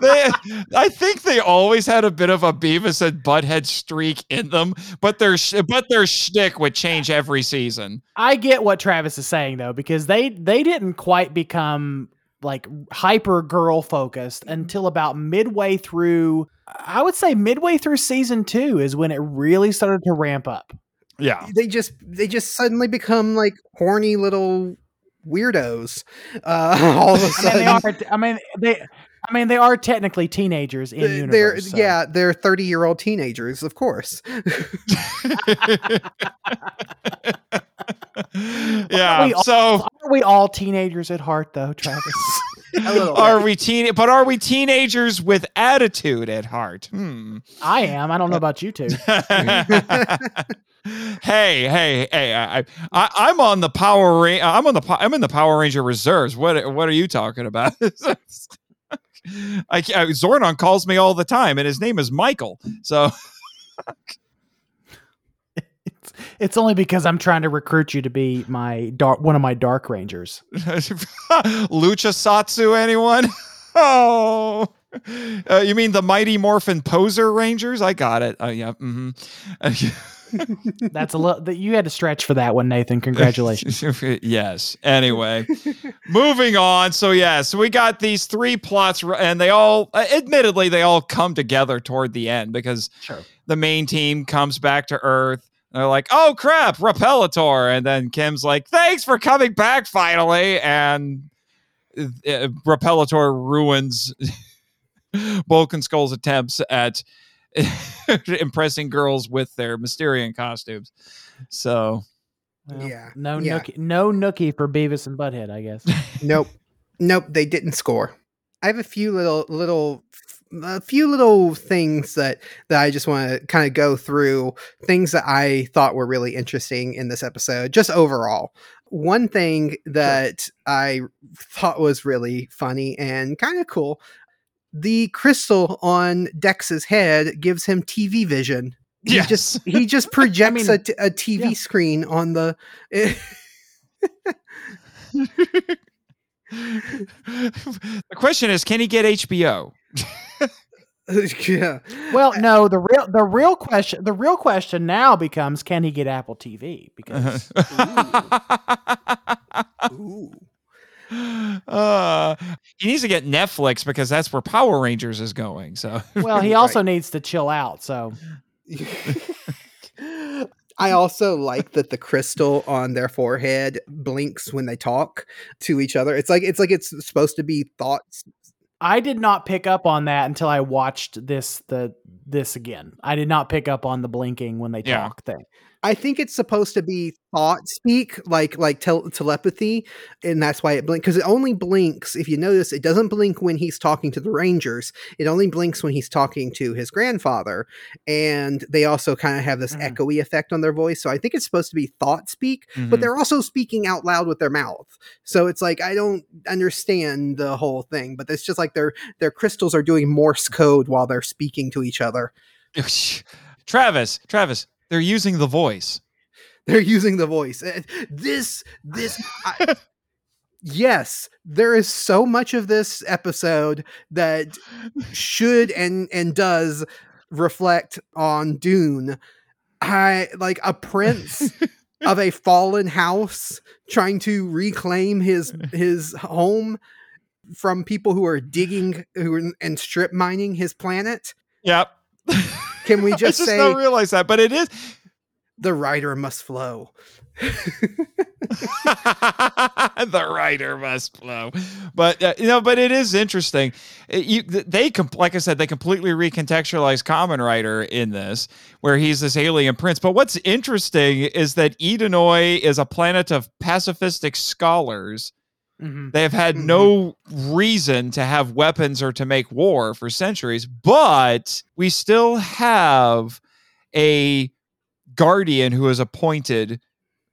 they, I think they always had a bit of a Beavis and Butthead streak in them, but their sh- but their shtick would change every season. I get what Travis is saying though, because they they didn't quite become like hyper girl focused until about midway through. I would say midway through season two is when it really started to ramp up. Yeah, they just they just suddenly become like horny little weirdos uh [LAUGHS] all of a I mean, sudden they are. I mean, they. I mean, they are technically teenagers in They- universe. they're so- yeah they're 30 year old teenagers of course [LAUGHS] [LAUGHS] [LAUGHS] yeah. All- So Are we all teenagers at heart, though, Travis? [LAUGHS] are we teen? But are we teenagers with attitude at heart? Hmm. I am. I don't know about you two. [LAUGHS] hey, hey, hey! I, I, I'm on the Power Ra- I'm on the po- I'm in the Power Ranger reserves. What what are you talking about? I, I Zordon calls me all the time, and his name is Michael. So It's, only because I'm trying to recruit you to be my dark, one of my Dark Rangers. [LAUGHS] Lucha Satsu, anyone? [LAUGHS] Oh. Uh, you mean the Mighty Morphin Poser Rangers? I got it. Uh, yeah. hmm [LAUGHS] That's a little that you had to stretch for that one, Nathan. Congratulations. yes. Anyway, moving on. So yeah, so we got these three plots, and they all, uh, admittedly, they all come together toward the end because Sure. the main team comes back to Earth. And they're like, "Oh crap, Repelator!" And then Kim's like, "Thanks for coming back finally." And uh, Repelator ruins [LAUGHS] Bulk and Skull's attempts at [LAUGHS] impressing girls with their Mysterian costumes. So Well, Yeah, No yeah. nookie, no nookie for Beavis and Butthead, I guess. [LAUGHS] nope nope they didn't score i have a few little little a few little things that that i just want to kind of go through things that i thought were really interesting in this episode just overall one thing that i thought was really funny and kind of cool the crystal on dex's head gives him tv vision he yes, just he [LAUGHS] just projects mean, a, t- a tv yeah. screen on the [LAUGHS] the question is, can he get HBO? [LAUGHS] yeah Well, no, the real the real question the real question now becomes can he get Apple TV? Because [LAUGHS] Ooh. Uh, he needs to get Netflix because that's where Power Rangers is going. So [LAUGHS] Well, he Right. also needs to chill out. So I also like that the crystal on their forehead blinks when they talk to each other. It's like it's like it's supposed to be thoughts. I did not pick up on that until I watched this the this again. I did not pick up on the blinking when they Yeah. talk thing. I think it's supposed to be thought speak, like like tel- telepathy, and that's why it blinks. Because it only blinks if you notice. It doesn't blink when he's talking to the Rangers. It only blinks when he's talking to his grandfather, and they also kind of have this Mhm. echoey effect on their voice. So I think it's supposed to be thought speak, Mhm. but they're also speaking out loud with their mouth. So it's like I don't understand the whole thing, but it's just like their their crystals are doing Morse code while they're speaking to each other. [LAUGHS] Travis, Travis, they're using the voice. They're using the voice. Uh, This, this, I, yes, there is so much of this episode that should and and does reflect on Dune. I like a prince [LAUGHS] of a fallen house trying to reclaim his his home from people who are digging who are, and strip mining his planet. Yep. [LAUGHS] Can we just, [LAUGHS] I just say don't realize that, but it is. the writer must flow? [LAUGHS] the writer must flow, but uh, you know, but it is interesting. It- you, they, like I said, they completely recontextualize Kamen Rider in this, where he's this alien prince. But what's interesting is that Edenoi is a planet of pacifistic scholars. Mhm. They have had no reason to have weapons or to make war for centuries, but we still have a guardian who is appointed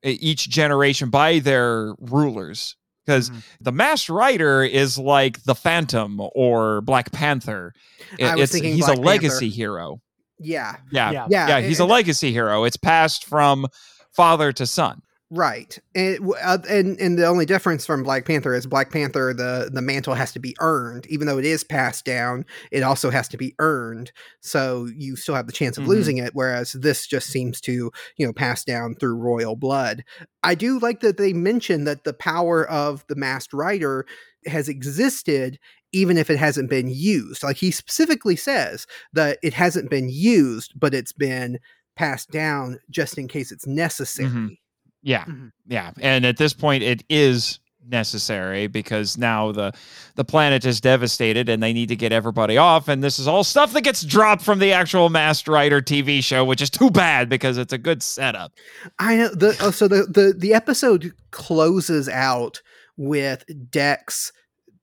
each generation by their rulers. Because Mhm. the Masked Rider is like the Phantom or Black Panther. I was It's- thinking he's Black a legacy Panther. hero. Yeah, Yeah, Yeah. yeah, Yeah, he's a legacy hero. It's passed from father to son. Right, and uh, and and the only difference from Black Panther is Black Panther the the mantle has to be earned, even though it is passed down. It also has to be earned, so you still have the chance of Mhm. losing it. Whereas this just seems to you know pass down through royal blood. I do like that they mention that the power of the Masked Rider has existed even if it hasn't been used. Like he specifically says that it hasn't been used, but it's been passed down just in case it's necessary. Yeah. Mhm. Yeah. And at this point it is necessary because now the the planet is devastated and they need to get everybody off and this is all stuff that gets dropped from the actual Masked Rider TV show which is too bad because it's a good setup. I know the oh, so the the the episode closes out with Dex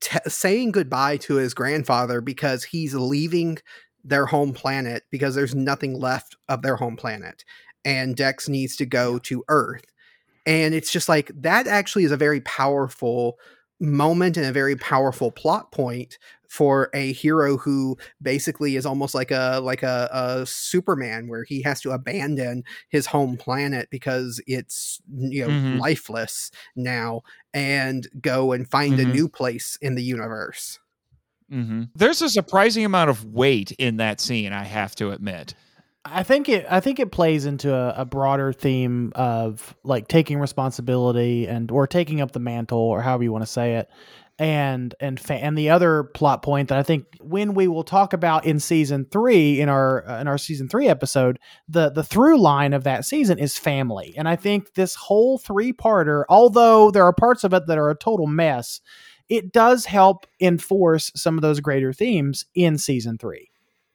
t- saying goodbye to his grandfather because he's leaving their home planet because there's nothing left of their home planet and Dex needs to go to Earth. And it's just like that actually is a very powerful moment and a very powerful plot point for a hero who basically is almost like a like a, a superman where he has to abandon his home planet because it's you know Mhm. lifeless now and go and find a Mhm. new place in the universe Mhm. There's a surprising amount of weight in that scene, I have to admit. I think it I think it plays into a, a broader theme of like taking responsibility and or taking up the mantle or however you want to say it. And and fa- and the other plot point that I think when we will talk about in season 3 in our uh, in our season 3 episode, the the through line of that season is family. And I think this whole three-parter, although there are parts of it that are a total mess, it does help enforce some of those greater themes in season 3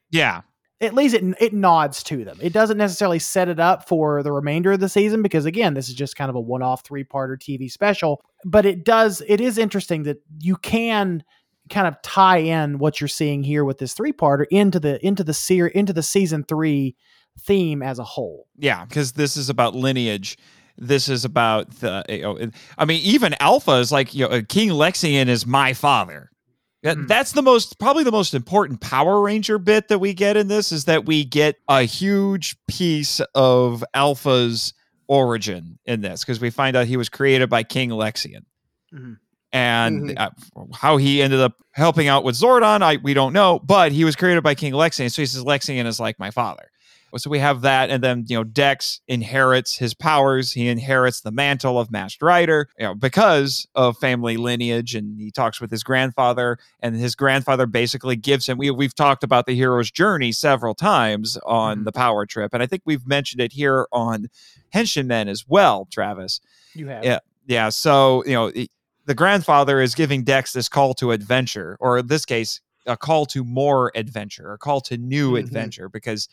Yeah. At least it it nods to them. It doesn't necessarily set it up for the remainder of the season because again, this is just kind of a one-off three-parter TV special, but it does it is interesting that you can kind of tie in what you're seeing here with this three-parter into the into the seer into the season 3 theme as a whole. Yeah, because this is about lineage. This is about the. You know, I mean, even Alpha is like you know, King Lexian is my father. Hmm. That's the most, probably the most important Power Ranger bit that we get in this is that we get a huge piece of Alpha's origin in this because we find out he was created by King Lexian. Mhm. And Mhm. uh, how he ended up helping out with Zordon, I we don't know, but he was created by King Lexian. So he says Lexian is like my father. So we have that, and then you know Dex inherits his powers. He inherits the mantle of Masked Rider, you know, because of family lineage, and he talks with his grandfather, and his grandfather basically gives him. We we've talked about the hero's journey several times on Mhm. the Power Trip, and I think we've mentioned it here on Henshin Men as well, Travis. You have. Yeah. Yeah, so you know the- the grandfather is giving Dex this call to adventure, or in this case, a call to more adventure, a call to new Mhm. adventure, because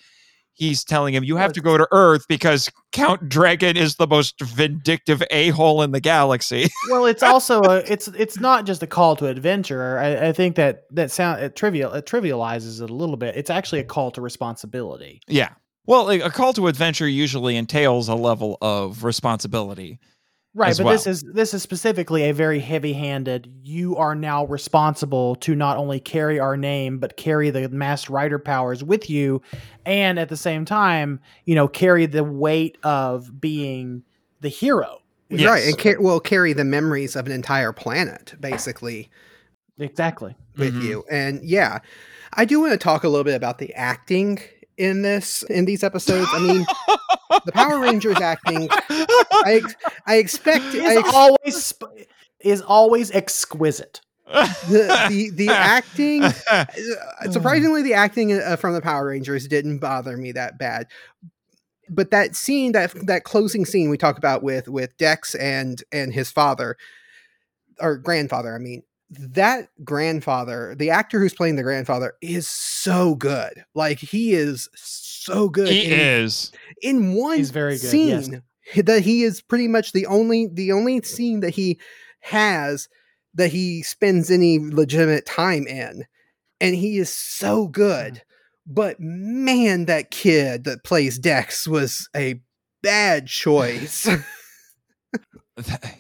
he's telling him you have to go to Earth because Count Dragon is the most vindictive a hole in the galaxy. [LAUGHS] well it's also a it's it's not just a call to adventure i, I think that that sound it trivial it trivializes it a little bit it's actually a call to responsibility yeah. Well, a call to adventure usually entails a level of responsibility. Right As but this is this is specifically a very heavy handed you are now responsible to not only carry our name but carry the masked rider powers with you and at the same time you know carry the weight of being the hero Yes. Right, and car- will carry the memories of an entire planet, basically. exactly with Mhm. you. And yeah, I do want to talk a little bit about the acting in this in these episodes. I mean, [LAUGHS] the Power Rangers acting. I ex- I expect I is ex- always is always exquisite the, the the acting. uh, [LAUGHS] Surprisingly, the acting uh, from the Power Rangers didn't bother me that bad. But that scene, that that closing scene we talk about with with Dex and and his father or grandfather, I mean, that grandfather, the actor who's playing the grandfather, is so good. Like he is so good. he in, is. in one He's very good, yes. scene that he is pretty much the only the only scene that he has that he spends any legitimate time in and he is so good but man that kid that plays dex was a bad choice [LAUGHS]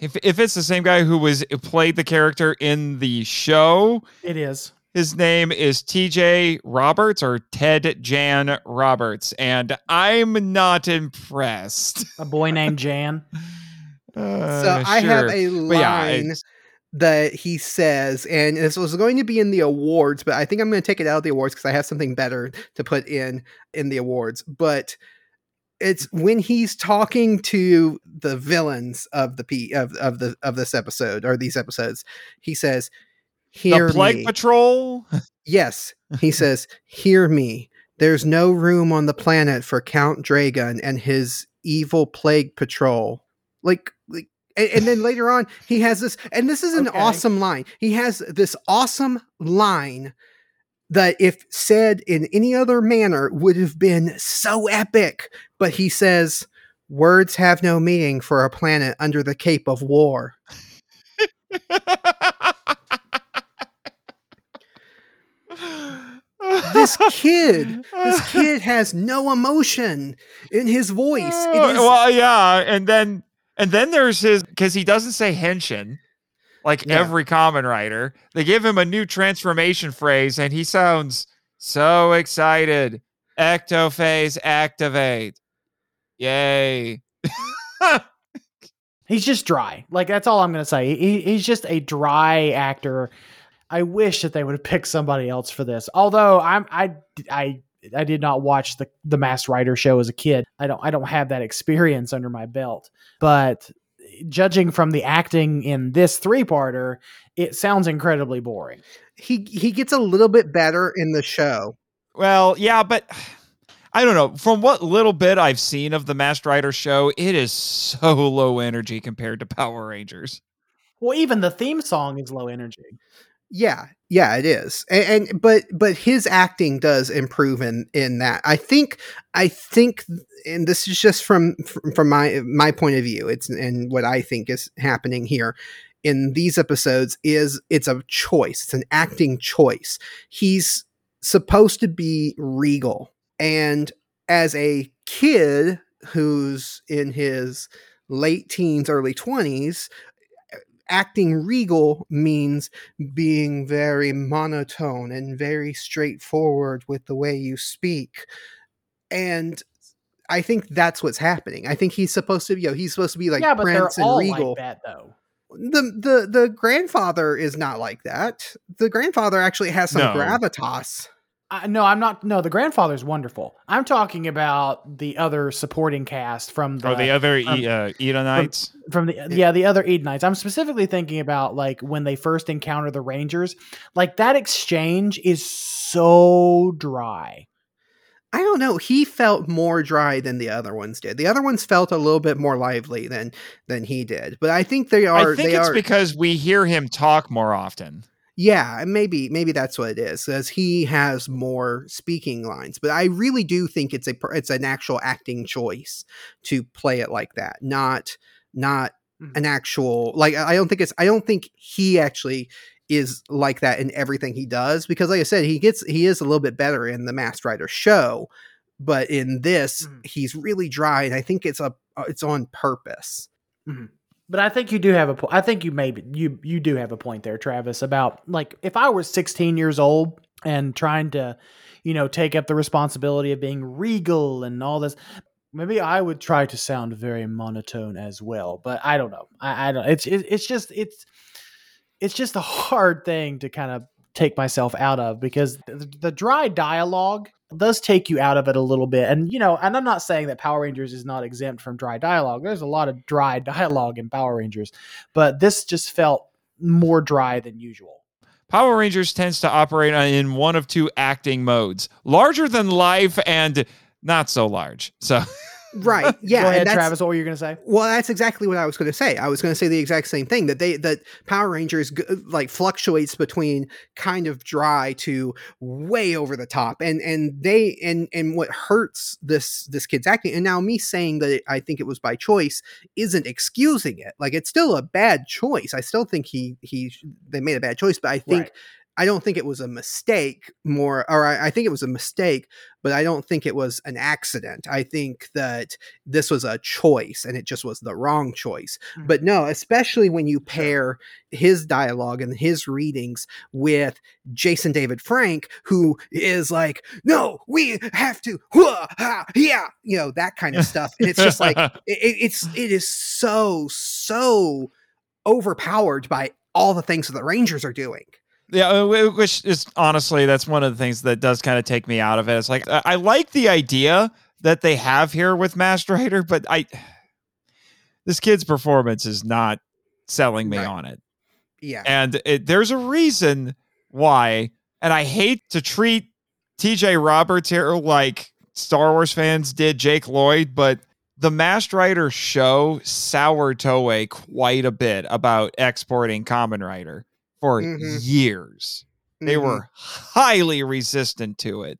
If, if it's the same guy who was played the character in the show, it is His name is TJ Roberts or Ted Jan Roberts, and I'm not impressed. a boy named [LAUGHS] jan? So Uh, i have a But yeah, line that he says and this was going to be in the awards but i think i'm going to take it out of the awards because i have something better to put in in the awards. But it's when he's talking to the villains of the P of, of the of this episode or these episodes he says hear the Plague me. Patrol. [LAUGHS] yes he says hear me. There's no room on the planet for count dragon and his evil plague patrol. Like like and, and then later on he has this and this is an Okay. awesome line. He has this awesome line that if said in any other manner would have been so epic but he says words have no meaning for a planet under the cape of war this [LAUGHS] kid this [LAUGHS] kid has no emotion in his voice it Oh, is well, yeah, and then and then there's his because he doesn't say henshin like Yeah. every Kamen Rider. They give him a new transformation phrase, and he sounds so excited. Ectophase activate! Yay! [LAUGHS] He's just dry. Like that's all I'm gonna say. He, he's just a dry actor. I wish that they would have picked somebody else for this. Although I'm I I I did not watch the the Masked Rider show as a kid. I don't I don't have that experience under my belt. But judging from the acting in this three parter, it sounds incredibly boring. he he gets a little bit better in the show Well, yeah, but I don't know. From what little bit I've seen of the Masked Rider show, it is so low energy compared to Power Rangers. Well, even the theme song is low energy. Yeah yeah it is and, and but but his acting does improve in in that. I think i think and this is just from from my my point of view it's and what i think is happening here in these episodes is it's a choice it's an acting choice. He's supposed to be regal and as a kid who's in his late teens early 20s acting regal means being very monotone and very straightforward with the way you speak. And i think that's what's happening. I think he's supposed to you know he's supposed to be like yeah, but prince they're and all regal. like that though. the the the grandfather is not like that. The grandfather actually has some No. gravitas I, no, I'm not. No, the grandfather's wonderful. I'm talking about the other supporting cast from the or the other um, e- uh, Edenites. from the yeah the other Edenites. I'm specifically thinking about like when they first encounter the Rangers. Like that exchange is so dry. I don't know. He felt more dry than the other ones did. The other ones felt a little bit more lively than than he did. But I think they are. I think they it's are, because we hear him talk more often. Yeah, maybe maybe that's what it is, as he has more speaking lines. But I really do think it's a it's an actual acting choice to play it like that, not not Mhm. an actual like. I don't think it's I don't think he actually is like that in everything he does because, like I said, he gets he is a little bit better in the Masked Rider show, but in this Mhm. he's really dry, and I think it's a uh, it's on purpose. But I think you do have a point. I think you maybe you you do have a point there, Travis, about like if I was 16 years old and trying to, you know, take up the responsibility of being regal and all this, maybe I would try to sound very monotone as well. But I don't know. I, I don't. It's it, it's just it's it's just a hard thing to kind of take myself out of because the, the dry dialogue does take you out of it a little bit. And you know, and I'm not saying that Power Rangers is not exempt from dry dialogue. There's a lot of dry [LAUGHS] dialogue in Power Rangers, but this just felt more dry than usual. Power Rangers tends to operate in one of two acting modes: larger than life and not so large. So [LAUGHS] Right? [LAUGHS] Yeah. Go and ahead, that's- Travis. What were you going to say? Well, that's exactly what I was going to say. I was going to say the exact same thing that they that Power Rangers like fluctuates between kind of dry to way over the top, and and they and and what hurts this this kid's acting. And now me saying that it, I think it was by choice isn't excusing it. Like it's still a bad choice. I still think he he they made a bad choice, but I think. Right. I don't think it was a mistake more, or I, I think it was a mistake, but I don't think it was an accident. I think that this was a choice and it just was the wrong choice. Mhm. But no, especially when you pair his dialogue and his readings with Jason David Frank, who is like, no, we have to, whoa, ha, yeah, you know, that kind of stuff. And it's just like, [LAUGHS] it- it's, it is so, so overpowered by all the things that the Rangers are doing. Yeah, uh, which is honestly that's one of the things that does kind of take me out of it. It's like I I like the idea that they have here with Masked Rider, but I this kid's performance is not selling me Right. on it. Yeah. And it, there's a reason why, and I hate to treat TJ Roberts here like Star Wars fans did Jake Lloyd, but the Masked Rider show soured Toei quite a bit about exporting Kamen Rider for Mhm. years. They Mhm. were highly resistant to it.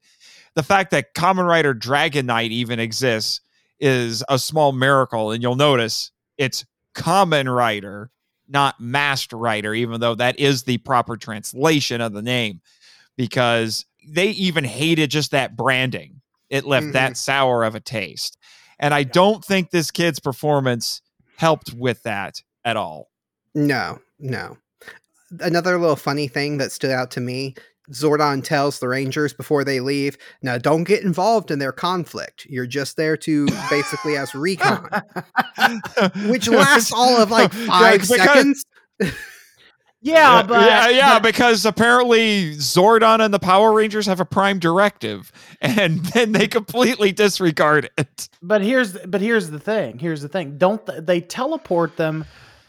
The fact that Kamen Rider Dragon Knight even exists is a small miracle, and you'll notice it's Kamen Rider, not Masked Rider, even though that is the proper translation of the name, because they even hated just that branding. It left Mhm. that sour of a taste. And I don't think this kid's performance helped with that at all. No, no. Another little funny thing that stood out to me Zordon tells the Rangers before they leave, now don't get involved in their conflict. You're just there to basically as recon, [LAUGHS] which lasts all of like [LAUGHS] five because- seconds. [LAUGHS] Yeah, but yeah, yeah, but- because apparently Zordon and the Power Rangers have a prime directive, and then they completely disregard it. But here's but here's the thing. Here's the thing. Don't th- they teleport them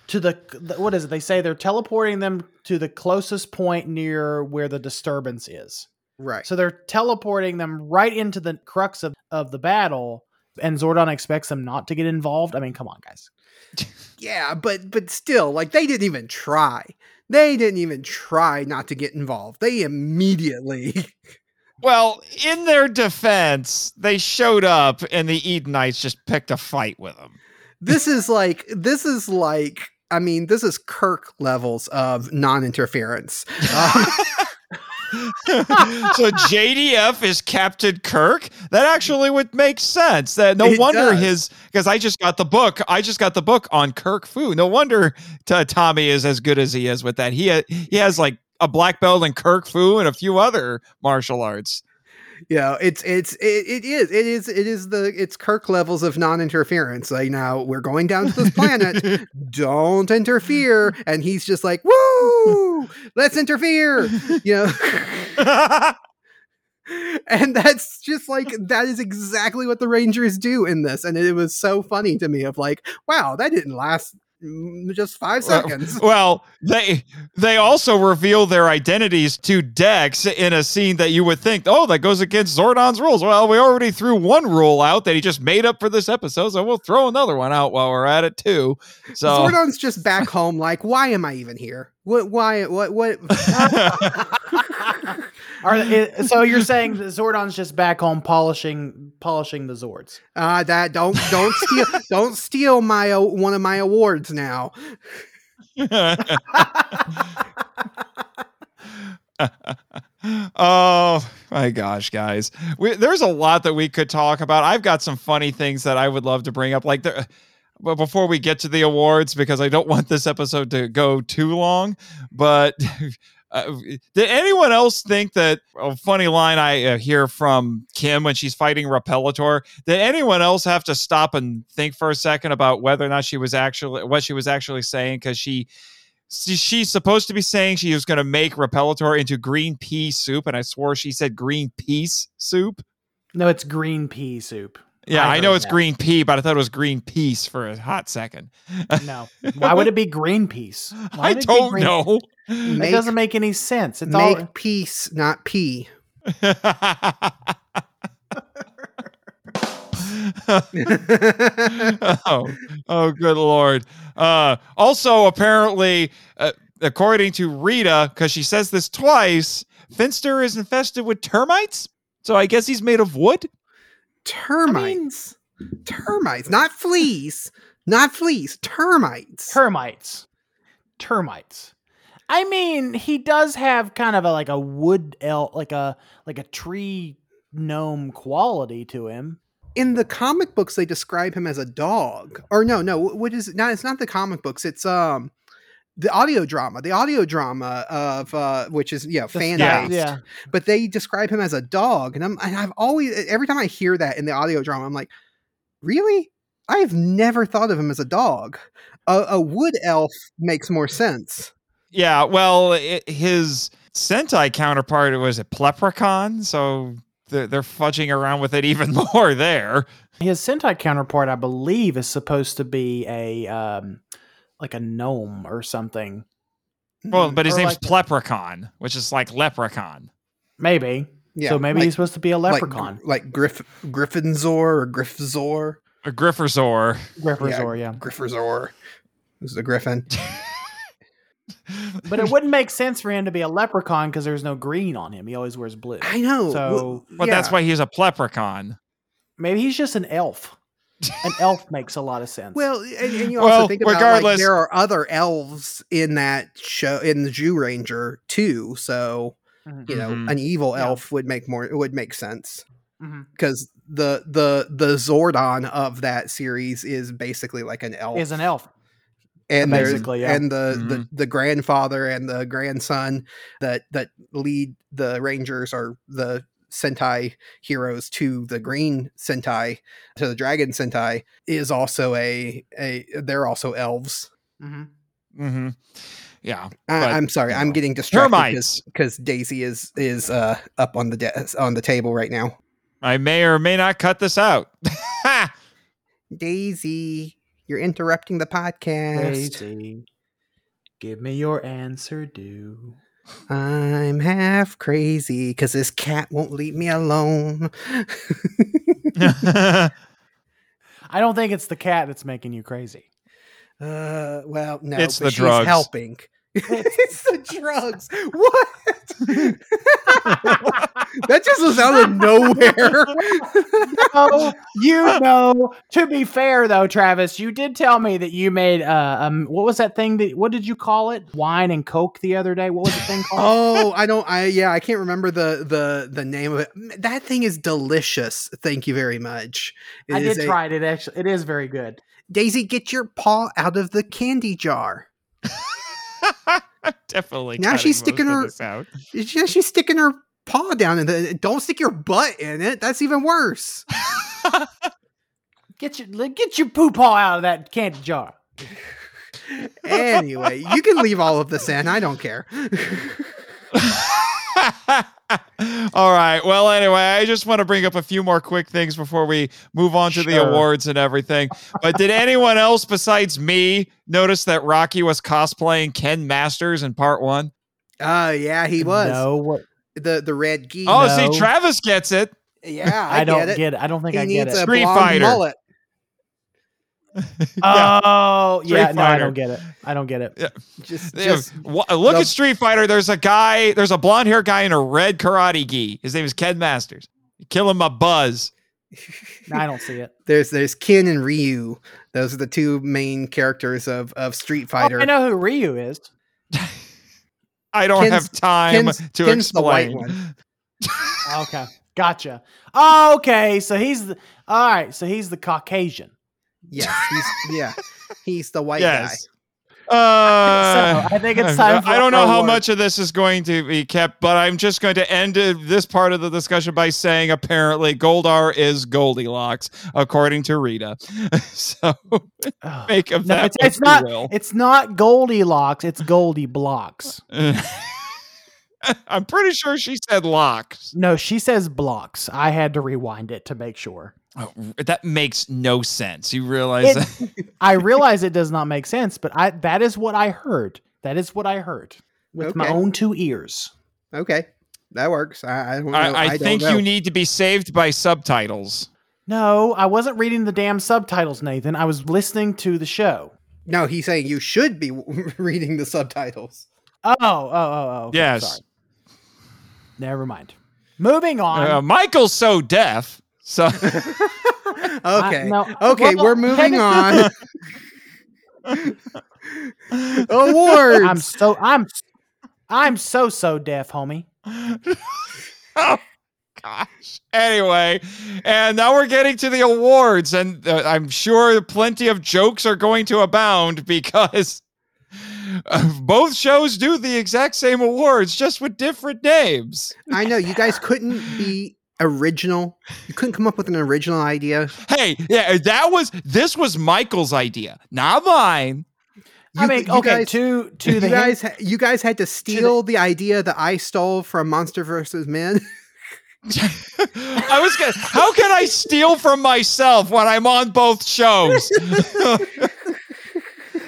to the, the what is it? They say they're teleporting them to the closest point near where the disturbance is. Right. So they're teleporting them right into the crux of, of the battle, and Zordon expects them not to get involved. I mean, come on, guys. [LAUGHS] Yeah, but but still, like they didn't even try. They didn't even try not to get involved. They immediately [LAUGHS] Well, in their defense, they showed up, and the Edenites just picked a fight with them. this is like this is like I mean, this is Kirk levels of non-interference. Uh, [LAUGHS] [LAUGHS] so JDF is Captain Kirk. That actually would make sense. That no It wonder does. his because I just got the book. I just got the book on Kirk Fu. No wonder t- Tommy is as good as he is with that. He ha- he has like a black belt in Kirk Fu and a few other martial arts. You know, it's it's it, it is it is it is the it's Kirk levels of non-interference. Like now we're going down to this planet. [LAUGHS] Don't interfere, and he's just like, "Woo! Let's interfere!" You know. [LAUGHS] [LAUGHS] and that's just like that is exactly what the Rangers do in this, and it was so funny to me. Of like, wow, that didn't last Mm, just five seconds. [LAUGHS] Well, they they also reveal their identities to Dex in a scene that you would think, oh, that goes against Zordon's rules. Well, we already threw one rule out that he just made up for this episode, so we'll throw another one out while we're at it too. So Zordon's just back [LAUGHS] home, like, why am I even here? What? Why? What? What? [LAUGHS] Are, i- so you're saying that Zordon's just back home polishing polishing the Zords? Uh, that don't don't steal [LAUGHS] don't steal my uh, one of my awards now. [LAUGHS] oh my gosh, guys, we, there's a lot that we could talk about. I've got some funny things that I would love to bring up, like the. But before we get to the awards, because I don't want this episode to go too long, but [LAUGHS] uh, did anyone else think that a funny line I uh, hear from Kim when she's fighting Repellator? Did anyone else have to stop and think for a second about whether or not she was actually what she was actually saying? Because she she- she's supposed to be saying she was going to make Repellator into green pea soup, and I swore she said green peace soup. No, it's green pea soup. Yeah, I I, know it's that. green pea, but I thought it was green peace for a hot second. No, why would it be Greenpeace? [LAUGHS] Why I would it be don't green- know. Make- doesn't make any sense. It's Make all peace, not pee. [LAUGHS] oh, oh, good lord. Uh, also, apparently, uh, according to Rita, because she says this twice, Finster is infested with termites. So I guess he's made of wood. termites. termites, not fleas. Not fleas. Termites. termites. Termites. I mean, he does have kind of a like a wood elf, like a like a tree gnome quality to him. in the comic books they describe him as a dog. Or no no wh- what is it? No it's not the comic books. It's um the audio drama the audio drama of uh which is yeah fan yeah, based. yeah. but they describe him as a dog and i'm and i've always every time i hear that in the audio drama i'm like really? I've never thought of him as a dog. A, a wood elf makes more sense Yeah, well, it, his Sentai counterpart was a Pleprechaun, so they're, they're fudging around with it even [LAUGHS] more there. His Sentai counterpart, I believe, is supposed to be a um like a gnome or something. Well, but his Or name's like- Pleprechaun, which is like leprechaun. Maybe. yeah so maybe like, he's supposed to be a like, leprechaun. like Griff, Griffinzor or Griffzor A Grifforzer. Grifforzer, yeah. Grifforzer who's the griffin [LAUGHS] [LAUGHS] But it wouldn't make sense for him to be a leprechaun because there's no green on him. He always wears blue. I know. So- Well, But that's why he's a Pleprechaun. Maybe he's just an elf. [LAUGHS] An elf makes a lot of sense. Well, and, and you also Well, think about like regardless- there are other elves in that show in the Jew Ranger too. So Mhm. you know, Mhm. an evil Yeah. elf would make more. It would make sense Mhm. because the the the Zordon of that series is basically like an elf. is an elf. And basically, yeah. and the, Mhm. the the grandfather and the grandson that that lead the Rangers are the Sentai heroes to the Green Sentai to the Dragon Sentai is also a a they're also elves. hmm hmm Yeah. I, But, I'm sorry, you I'm know, getting distracted because Daisy is is uh up on the de- on the table right now. I may or may not cut this out. [LAUGHS] Daisy, you're interrupting the podcast. Crazy. Give me your answer, do. I'm half crazy because this cat won't leave me alone. [LAUGHS] [LAUGHS] I don't think it's the cat that's making you crazy. Uh, well, no, It's but the she's drugs. helping. It's the [LAUGHS] drugs. What? [LAUGHS] that just was out of nowhere. oh, you know. To be fair, though, Travis, you did tell me that you made uh, um, what was that thing that? What did you call it? Wine and Coke the other day. What was the thing called? oh, I don't. I yeah, I can't remember the the the name of it. That thing is delicious. Thank you very much. It I did a- try it. It actually, it is very good. Daisy, get your paw out of the candy jar. I'm [LAUGHS] definitely Now she's sticking her- this out. [LAUGHS] She's she's sticking her paw down in the. Don't stick your butt in it. That's even worse. [LAUGHS] Get your get your poo paw out of that candy jar. anyway, you can leave all of this in. I don't care. All right. Well, anyway, I just want to bring up a few more quick things before we move on to the awards and everything. But did anyone else besides me notice that Rocky was cosplaying Ken Masters in part one? Oh yeah, he was No, what? the the red geese. Oh, No. see, Travis gets it. yeah, [LAUGHS] I, I, don't get it. get it. I don't think he I get needs it. a Street Fighter. mullet. [LAUGHS] oh, Street yeah. No, I don't get it. I don't get it. Just, Yeah, just wha- look the- at Street Fighter. There's a guy, there's a blonde hair guy in a red karate gi. His name is Ken Masters. Killing my buzz. I don't see it. [LAUGHS] there's there's Ken and Ryu. Those are the two main characters of of Street Oh, Fighter. I know who Ryu is. [LAUGHS] I don't Ken's- have time Ken's- to Ken's the white explain. one. Okay, gotcha. Oh, okay, so he's the all right. So he's the Caucasian. Yes, he's yeah, he's the white guy. yes. Uh, So, I think it's time for I don't know how award. much of this is going to be kept, but I'm just going to end this part of the discussion by saying apparently Goldar is Goldilocks, according to Rita. [LAUGHS] so make of No, that it's, what it's you not. will. It's not Goldilocks. It's Goldie Blocks. [LAUGHS] [LAUGHS] I'm pretty sure she said locks. No, she says blocks. I had to rewind it to make sure. Oh, that makes no sense. You realize It- [LAUGHS] I [LAUGHS] realize it does not make sense, but I that is what I heard. That is what I heard with my own two ears. Okay, that works. I, I don't know. I, I, don't think know. you need to be saved by subtitles. No, I wasn't reading the damn subtitles, Nathan. I was listening to the show. No, he's saying you should be reading the subtitles. Oh, oh, oh, oh. okay, Yes. Sorry. Never mind. Moving on. Uh, Michael's so deaf. So [LAUGHS] Okay, no, okay, well, we're moving on. [LAUGHS] Awards. I'm so I'm I'm so so deaf, homie. [LAUGHS] oh gosh. Anyway, and now we're getting to the awards, and uh, I'm sure plenty of jokes are going to abound because uh, both shows do the exact same awards, just with different names. I know you guys couldn't be original. You couldn't come up with an original idea. Hey, yeah, that was this was Michael's idea, not mine. I You- mean, you okay, guys- to to you the guys, ha- you guys had to steal the idea that I stole from Monster vs. Men. [LAUGHS] [LAUGHS] I was gonna. How can I steal from myself when I'm on both shows? [LAUGHS]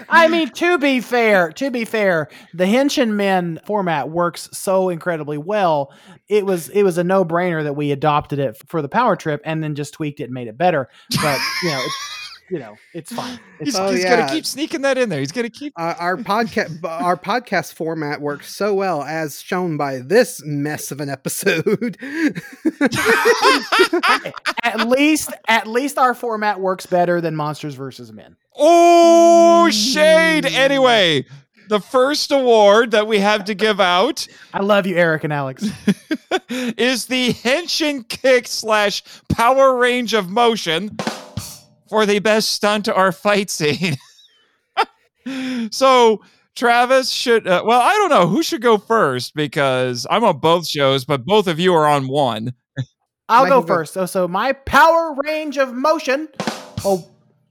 I mean, to be fair, to be fair, the Henshin Men format works so incredibly well. It was it was a no brainer that we adopted it for the power trip and then just tweaked it and made it better. But you know, it's, you know, it's fine. It's He's, Oh, he's yeah. gonna keep sneaking that in there. He's gonna keep. Uh, our podcast, our podcast format works so well, as shown by this mess of an episode. [LAUGHS] at least at least our format works better than Monsters versus Men. Oh, shade. Anyway, the first award that we have to give out I love you, Eric and Alex. [LAUGHS] is the Henshin Kick slash Power Range of Motion for the best stunt or fight scene. [LAUGHS] so, Travis should, uh, well, I don't know who should go first because I'm on both shows, but both of you are on one. [LAUGHS] I'll go go. first. So, so my power range of motion a-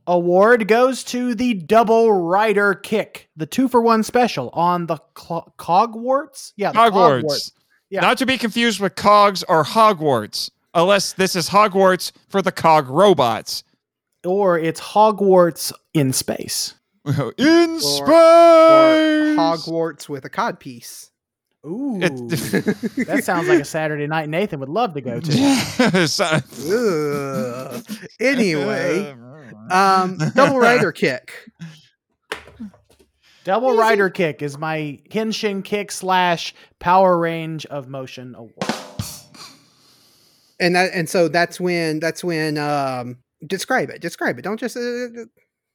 award goes to the double rider kick, the two for one special on the cl- Cogwarts. Yeah, the Hogwarts. Yeah. Not to be confused with Cogs or Hogwarts, unless this is Hogwarts for the Cog robots. Or it's Hogwarts in space. [LAUGHS] In Or- space. or Hogwarts with a codpiece. Ooh, It- [LAUGHS] that sounds like a Saturday night Nathan would love to go to. [LAUGHS] Anyway, um, double rider kick. Double rider kick is my Henshin kick slash power range of motion award. and that and so that's when that's when um describe it describe it don't just uh,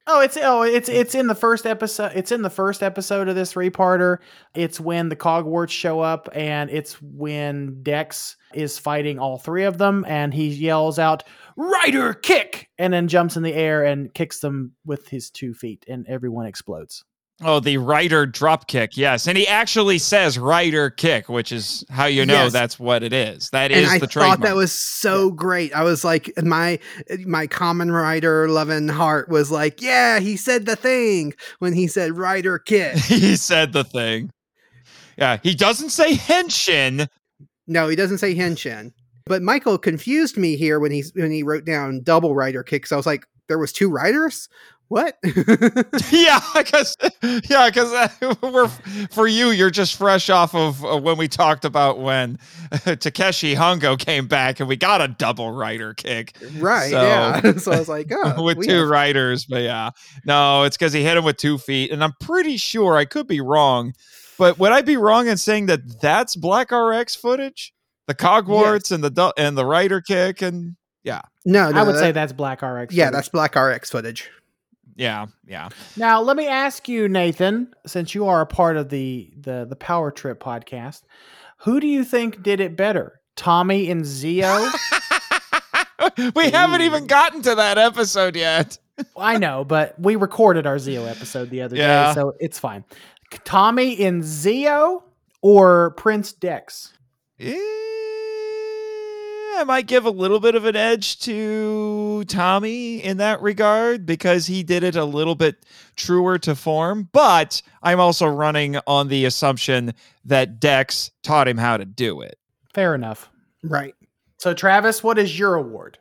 Oh, it's oh, it's it's in the first episode. It's in the first episode of this three-parter. It's when the Cogwarts show up, and it's when Dex is fighting all three of them, and he yells out "Rider kick!" and then jumps in the air and kicks them with his two feet, and everyone explodes. Oh, the rider drop kick. Yes. And he actually says rider kick, which is how you know Yes. that's what it is. That and is i the thought trademark. that was so great i was like my my Kamen Rider loving heart was like yeah he said the thing when he said rider kick [LAUGHS] he said the thing. Yeah. He doesn't say henshin, No, he doesn't say Henshin. But Michael confused me here when he when he wrote down double rider kick. So I was like, there was two riders. What? [LAUGHS] [LAUGHS] yeah, because yeah, because [LAUGHS] we're for you. You're just fresh off of uh, when we talked about when Takeshi Hongo came back and we got a double rider kick. right? So- yeah. so I was like, oh, with two have- riders, but yeah, no, it's because he hit him with two feet, and I'm pretty sure I could be wrong, but would I be wrong in saying that that's Black RX footage, the cogwarts and the and the rider kick, and No, no, I would that- say that's Black RX. yeah, footage. that's Black RX footage. Yeah, yeah. Now, let me ask you, Nathan, since you are a part of the the the Power Trip podcast, who do you think did it better, Tommy and Zio? [LAUGHS] we haven't even gotten to that episode yet. I know, but we recorded our Zio episode the other Yeah. day, so it's fine. Tommy and Zio or Prince Dex? Eh, I might give a little bit of an edge to Tommy in that regard because he did it a little bit truer to form. But I'm also running on the assumption that Dex taught him how to do it. Fair enough. Right. So, Travis, what is your award?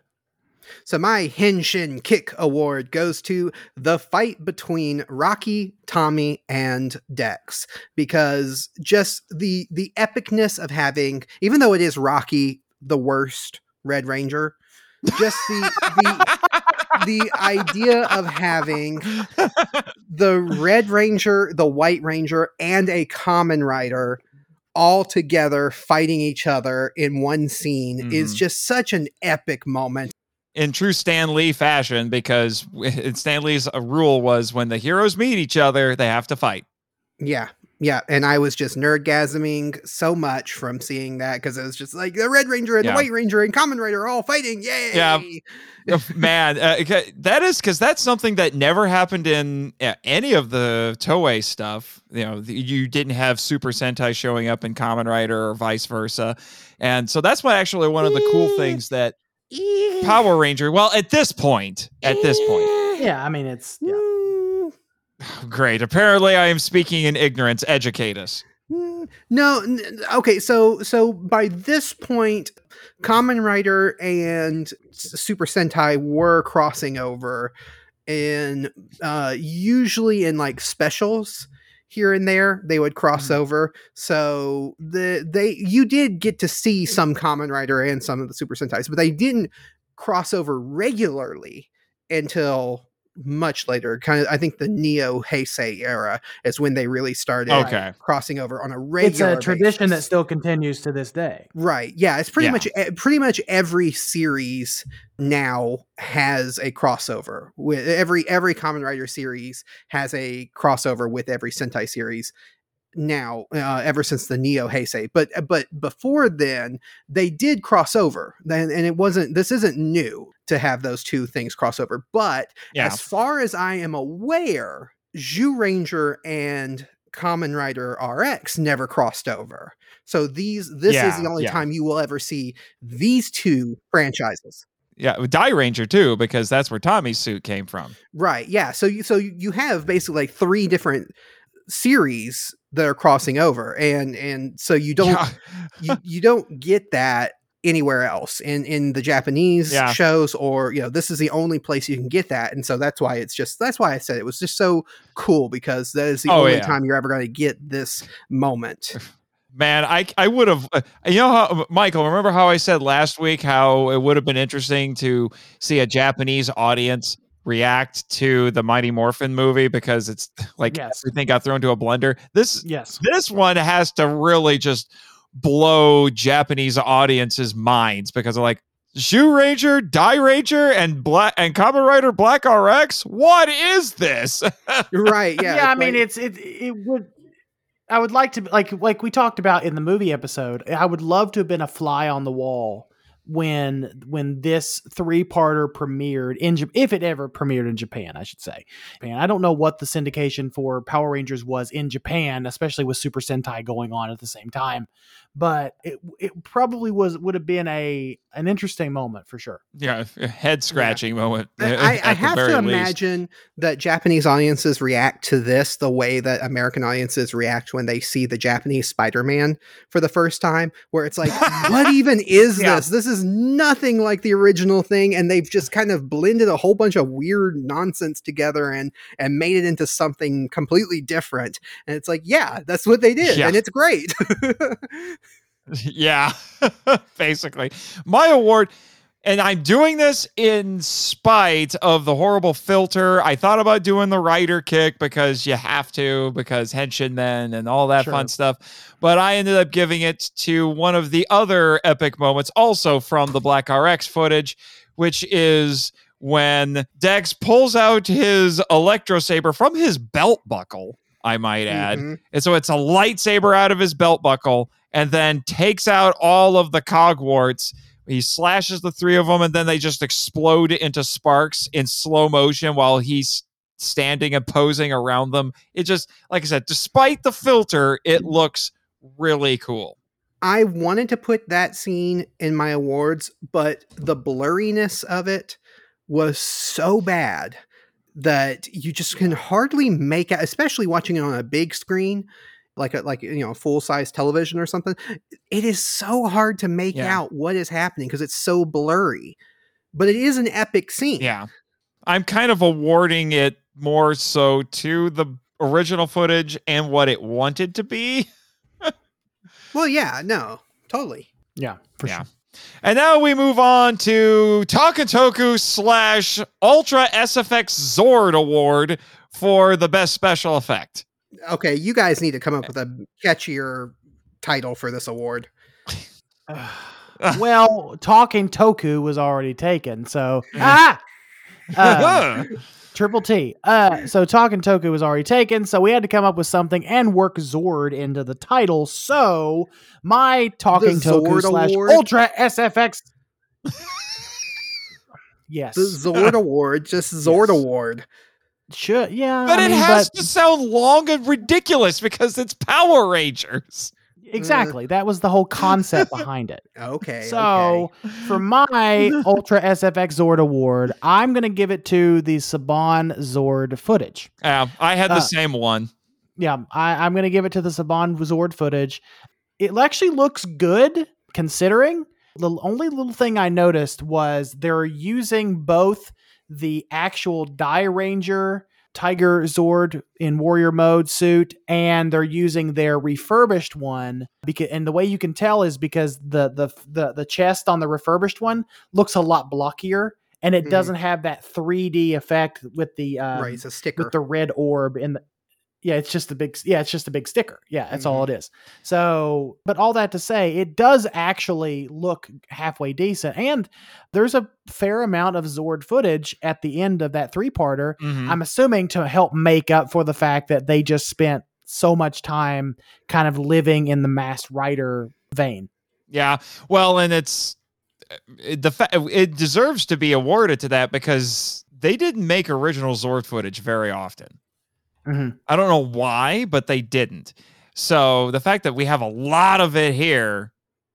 So my Henshin Kick Award goes to the fight between Rocky, Tommy, and Dex because just the the epicness of having, even though it is Rocky the worst Red Ranger, just the the [LAUGHS] the idea of having the Red Ranger, the White Ranger, and a Kamen Rider all together fighting each other in one scene is Mhm. just such an epic moment. in true Stan Lee fashion because [LAUGHS] Stan Lee's uh, rule was when the heroes meet each other, they have to fight. Yeah. Yeah. And I was just nerdgasming so much from seeing that because it was just like the Red Ranger and Yeah. the White Ranger and Kamen Rider are all fighting. Yay. Yeah. Man, uh, that is because that's something that never happened in uh, any of the Toei stuff. You know, the- you didn't have Super Sentai showing up in Kamen Rider or vice versa, and so that's why actually one of the cool things that Power Ranger. Well, at this point, at this point, Yeah, I mean, it's yeah. [SIGHS] great. Apparently, I am speaking in ignorance. Educate us. Mm, No, okay. So, so by this point, Kamen Rider and Super Sentai were crossing over, and uh, usually in like specials here and there they would cross Mhm. over. So the they you did get to see some Kamen Rider and some of the Super Sentais, but they didn't cross over regularly until much later. Kind of, I think the Neo Heisei era is when they really started Okay. crossing over on a regular. It's a tradition that still continues to this day. Right. Yeah, it's pretty Yeah. much pretty much every series now has a crossover. With every every Kamen Rider series has a crossover with every Sentai series now uh, ever since the Neo Heisei. But but before then they did cross over. Then and it wasn't this isn't new to have those two things cross over. But Yeah. as far as I am aware, Zyuranger and Kamen Rider RX never crossed over. So these this is the only yeah. time you will ever see these two franchises. Yeah, Dairanger too, because that's where Tommy's suit came from. Right. Yeah. So you so you you have basically like three different series that are crossing over and and so you don't Yeah. you, [LAUGHS] you don't get that anywhere else in in the Japanese Yeah. shows or you know this is the only place you can get that and so that's why it's just that's why I said it was just so cool because that is the Oh, only yeah. time you're ever going to get this moment. [LAUGHS] Man, I I would have. Uh, you know how Michael? Remember how I said last week how it would have been interesting to see a Japanese audience react to the Mighty Morphin movie because it's [LAUGHS] like Yes. everything got thrown to a blender. This Yes. this one has to really just blow Japanese audiences' minds because they're like. Zyuranger, Die Ranger, and Black and Kamen Rider Black RX. What is this? [LAUGHS] right. Yeah. Yeah, I it's mean, it's it it would. I would like to like like we talked about in the movie episode. I would love to have been a fly on the wall when when this three parter premiered in Ja- if it ever premiered in Japan, I should say. Man, I don't know what the syndication for Power Rangers was in Japan, especially with Super Sentai going on at the same time. But it it probably was would have been a an interesting moment for sure. Yeah, a head scratching moment. I, eh, I have very to least. imagine that Japanese audiences react to this the way that American audiences react when they see the Japanese Spider-Man for the first time, where it's like, [LAUGHS] what even is Yeah. this? This is nothing like the original thing, and they've just kind of blended a whole bunch of weird nonsense together and and made it into something completely different. And it's like, yeah, that's what they did, Yeah. and it's great. [LAUGHS] [LAUGHS] Yeah, [LAUGHS] basically. My award, and I'm doing this in spite of the horrible filter. I thought about doing the writer kick because you have to, because Henshin Men and all that Sure. fun stuff. But I ended up giving it to one of the other epic moments, also from the Black RX footage, which is when Dex pulls out his electro saber from his belt buckle, I might add. Mhm. And so it's a lightsaber out of his belt buckle and then takes out all of the cogwarts. He slashes the three of them and then they just explode into sparks in slow motion while he's standing and posing around them. It just, like I said, despite the filter, it looks really cool. I wanted to put that scene in my awards, but the blurriness of it was so bad that you just can hardly make out, especially watching it on a big screen, like a like you know full size television or something. It is so hard to make Yeah. out what is happening because it's so blurry. But it is an epic scene. Yeah. I'm kind of awarding it more so to the original footage and what it wanted to be. Well, yeah, no, totally. Yeah, for Yeah. sure. And now we move on to Takatoku slash Ultra SFX Zord Award for the best special effect. Okay, you guys need to come up with a catchier title for this award. [SIGHS] [LAUGHS] well, talking Toku was already taken, so [LAUGHS] ah. Um, Triple T. Uh, so Talking Toku was already taken, so we had to come up with something and work Zord into the title. So my Talking Toku Zord slash Award? Ultra SFX. [LAUGHS] yes, The Zord Award, just Zord Yes. Award. Should yeah, but I it mean, has but- to sound long and ridiculous because it's Power Rangers. exactly. That was the whole concept behind it. [LAUGHS] Okay. So for my Ultra SFX Zord Award, I'm gonna give it to the Saban Zord footage. Yeah, I had the Uh, same one. yeah, I, I'm going to give it to the Saban Zord footage. It actually looks good considering. The only little thing I noticed was they're using both the actual Dairanger Tiger Zord in warrior mode suit and they're using their refurbished one because and the way you can tell is because the the the, the chest on the refurbished one looks a lot blockier and it Mhm. doesn't have that 3D effect with the um, right, it's a sticker. with the red orb in the yeah it's just a big yeah it's just a big sticker yeah that's all it is so but all that to say it does actually look halfway decent and there's a fair amount of zord footage at the end of that three-parter Mhm. i'm assuming to help make up for the fact that they just spent so much time kind of living in the Masked Rider vein Yeah. Well, and it's it, the fa- it deserves to be awarded to that because they didn't make original Zord footage very often. Mhm. I don't know why, but they didn't. So the fact that we have a lot of it here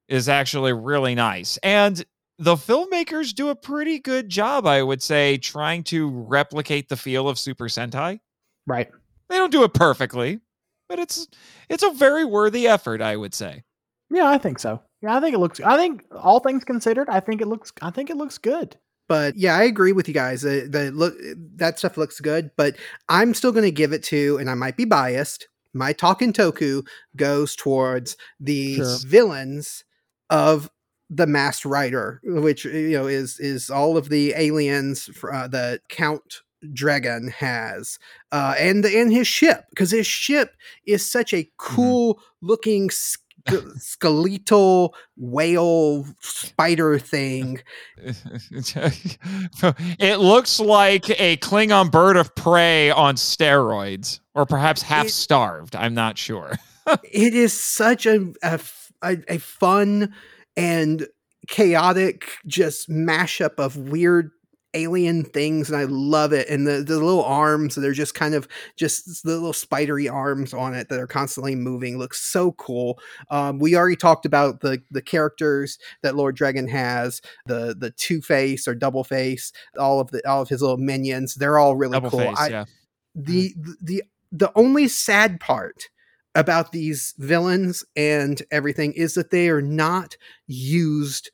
is actually really nice. And the filmmakers do a pretty good job, I would say, trying to replicate the feel of Super Sentai. right They don't do it perfectly, but it's it's a very worthy effort, I would say. yeah i think so yeah i think it looks i think all things considered i think it looks i think it looks good but yeah, I agree with you guys. The, the look that stuff looks good, but I'm still going to give it to, and I might be biased. My Talking Toku goes towards the Sure. villains of the Masked Rider, which you know is is all of the aliens uh, that Count Dregon has, uh, and and his ship because his ship is such a cool looking. Sk- skeletal whale spider thing [LAUGHS] it looks like a Klingon bird of prey on steroids, or perhaps half It- starved. I'm not sure. [LAUGHS] it is such a a fun and chaotic just mashup of weird alien things and I love it. And the, the little arms, they're just kind of just the little spidery arms on it that are constantly moving. Looks so cool. Um, we already talked about the the characters that Lord Dregon has, the the two face or double face, all of the all of his little minions. They're all really Double cool. face, I- yeah. the the the only sad part about these villains and everything is that they are not used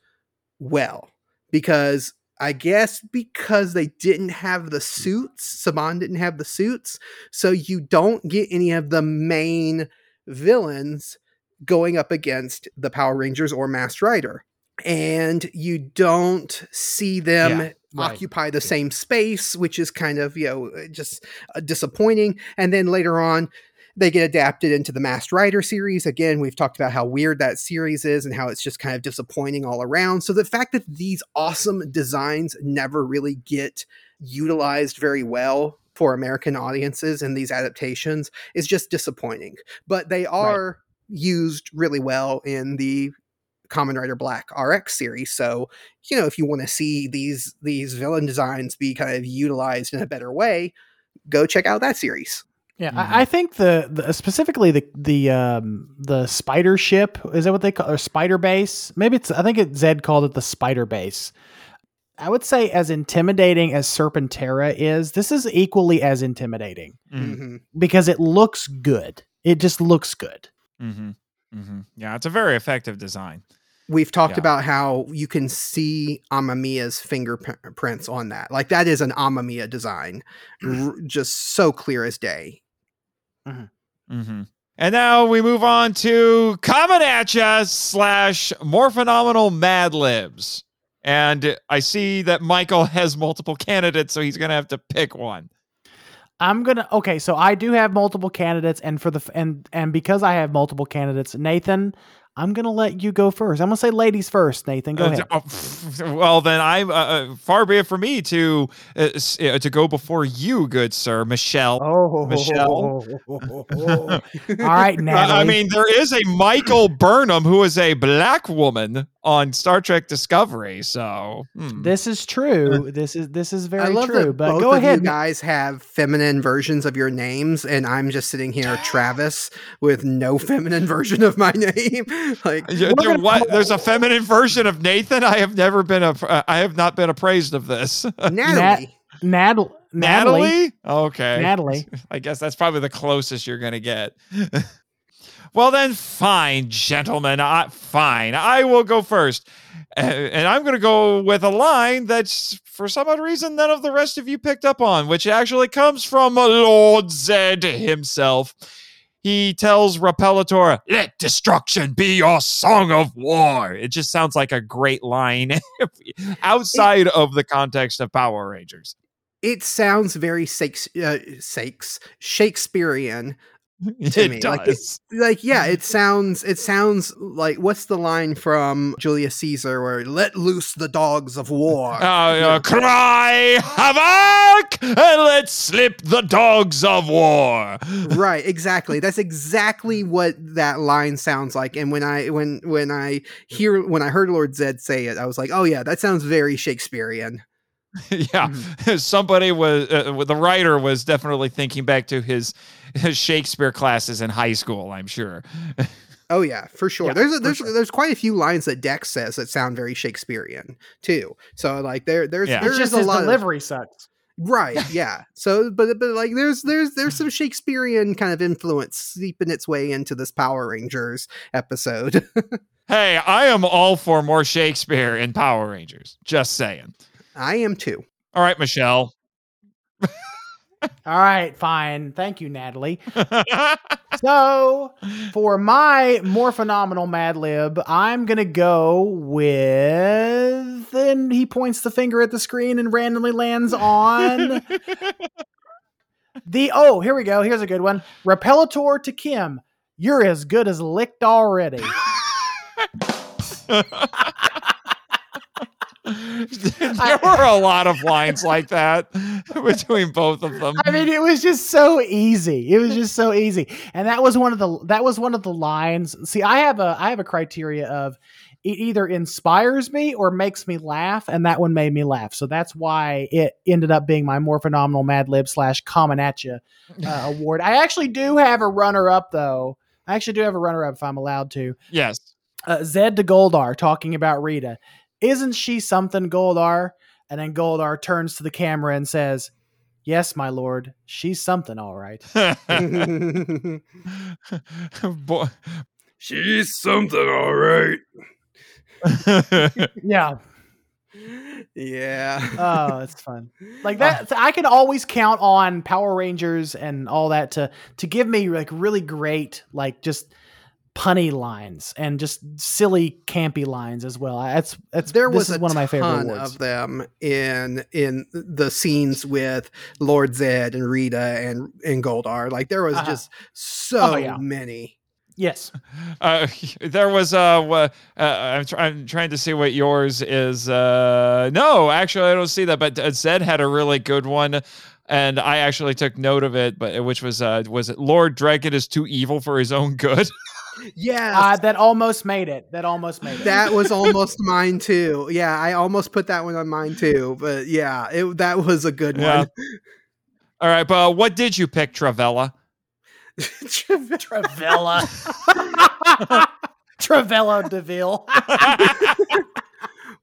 well because I guess because they didn't have the suits, Saban didn't have the suits, so you don't get any of the main villains going up against the Power Rangers or Masked Rider. And you don't see them Yeah, right. occupy the same space, which is kind of, you know, just uh, disappointing. And then later on, they get adapted into the Masked Rider series. Again, we've talked about how weird that series is and how it's just kind of disappointing all around. So the fact that these awesome designs never really get utilized very well for American audiences in these adaptations is just disappointing. But they are used really well in the Kamen Rider Black RX series. So, you know, if you want to see these these villain designs be kind of utilized in a better way, go check out that series. Yeah, Mhm. I, I think the, the specifically the the um the spider ship is that what they call or spider base? Maybe it's I think it Zedd called it the spider base. I would say as intimidating as Serpentera is, this is equally as intimidating Mm, Mhm. because it looks good. It just looks good. hmm hmm Yeah, it's a very effective design. We've talked Yeah. about how you can see Amemiya's fingerprints on that. Like that is an Amemiya design, R- just so clear as day. Hmm And now we move on to Coming At Ya slash More Phenomenal Mad Libs. And I see that Michael [LAUGHS] has multiple candidates, so he's going to have to pick one. I'm gonna okay, so I do have multiple candidates, and for the and and because I have multiple candidates, Nathan, I'm gonna let you go first. I'm gonna say ladies first, Nathan. Go Uh, ahead. pff, [LAUGHS] well, then I uh, uh, far be it for me to uh, uh, to go before you, good sir, Michelle. Oh, Michelle? [LAUGHS] All right, Uh, Natalie. I mean, there is a Michael Burnham who is a black woman on Star Trek Discovery. So hmm. this is true. This is this is very I love true. that But both go of ahead. you guys have feminine versions of your names, and I'm just sitting here, Travis, with no [GASPS] feminine version of my name. [LAUGHS] like, Yeah, We're there- gonna what? call- There's a feminine version of Nathan. I have never been a. uh, I have not been appraised of this. [LAUGHS] Natalie. Nat- Natalie. Natalie. Okay. Natalie. [LAUGHS] I guess that's probably the closest you're gonna get. Well then, fine, gentlemen. I, fine. I will go first, and I'm gonna go with a line that's for some odd reason none of the rest of you picked up on, which actually comes from Lord Zedd himself. He tells Repellator, "Let destruction be your song of war." It just sounds like a great line [LAUGHS] outside of the context of Power Rangers. It sounds very Shakes- uh, Shakes- Shakespearean. To it me, does. like, Like, yeah, it sounds. It sounds like what's the line from Julius Caesar where "Let loose the dogs of war." [LAUGHS] Uh, uh, cry havoc and let slip the dogs of war. right exactly that's exactly what that line sounds like and when i when when i hear when i heard lord zedd say it i was like oh yeah that sounds very shakespearean [LAUGHS] yeah, somebody was uh, the writer was definitely thinking back to his, his Shakespeare classes in high school. I'm sure. [LAUGHS] oh yeah for sure Yeah, there's a, there's sure. there's quite a few lines that dex says that sound very shakespearean too so like there there's Yeah. there's just a his lot of, delivery sucks. right [LAUGHS] yeah so but but like there's there's there's some shakespearean kind of influence seeping its way into this power rangers episode Hey, I am all for more Shakespeare in Power Rangers. Just saying. I am too All right, Michelle. All right, fine. Thank you, Natalie. [LAUGHS] So, for my more phenomenal Mad Lib, I'm going to go with. And he points the finger at the screen and randomly lands on [LAUGHS] the. Oh, here we go. Here's a good one. Repellator to Kim. You're as good as licked already. [LAUGHS] there were a lot of lines like that between both of them. I mean, it was just so easy. It was just so easy, and that was one of the that was one of the lines. See, I have a I have a criteria of it either inspires me or makes me laugh, and that one made me laugh. So that's why it ended up being my more phenomenal Mad Lib slash Common at You uh, [LAUGHS] award. I actually do have a runner up though. I actually do have a runner up if I'm allowed to. yes. Uh, Zedd to Goldar talking about Rita. Isn't she something, Goldar? And then Goldar turns to the camera and says, Yes, my lord, she's something, all right. [LAUGHS] [LAUGHS] Boy. She's something, all right. [LAUGHS] Yeah. Yeah. Oh, it's fun. Like that, oh. I can always count on Power Rangers and all that to to give me like really great, like just punny lines and just silly, campy lines as well. That's that's there this was is one of my favorite ton awards. of them in in the scenes with Lord Zedd and Rita and and Goldar. Like there was Uh-huh. just so Oh, yeah. many. yes. [LAUGHS] Uh, [LAUGHS] there was Uh, uh, I'm, try- I'm trying to see what yours is. Uh, no, actually, I don't see that. But uh, Zedd had a really good one, and I actually took note of it. But which was uh, was it Lord Dregon is too evil for his own good? [LAUGHS] Yeah. Uh, that almost made it. That almost made it. that was [LAUGHS] almost mine too. Yeah, I almost put that one on mine too. But yeah, it that was a good Yeah. one. [LAUGHS] All right, but what did you pick, Travella? Travella. Travello [LAUGHS] Deville.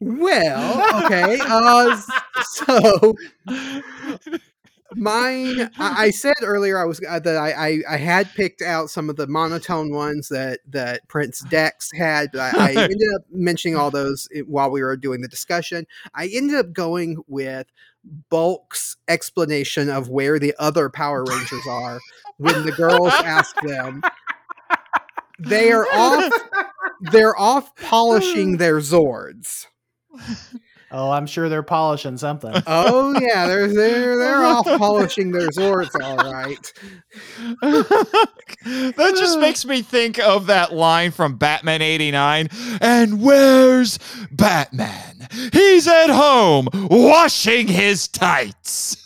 well, okay. Uh, so mine [LAUGHS] I, I said earlier i was uh, that I, I i had picked out some of the monotone ones that that prince dex had but i, I [LAUGHS] ended up mentioning all those while we were doing the discussion. I ended up going with bulk's explanation of where the other power rangers are when the girls ask them. They are off [LAUGHS] they're off polishing their zords Oh, I'm sure they're polishing something. [LAUGHS] Oh yeah, they're they're they're off [LAUGHS] polishing their zords, all right. [LAUGHS] that just [SIGHS] makes me think of that line from Batman 89. And where's Batman? He's at home washing his tights.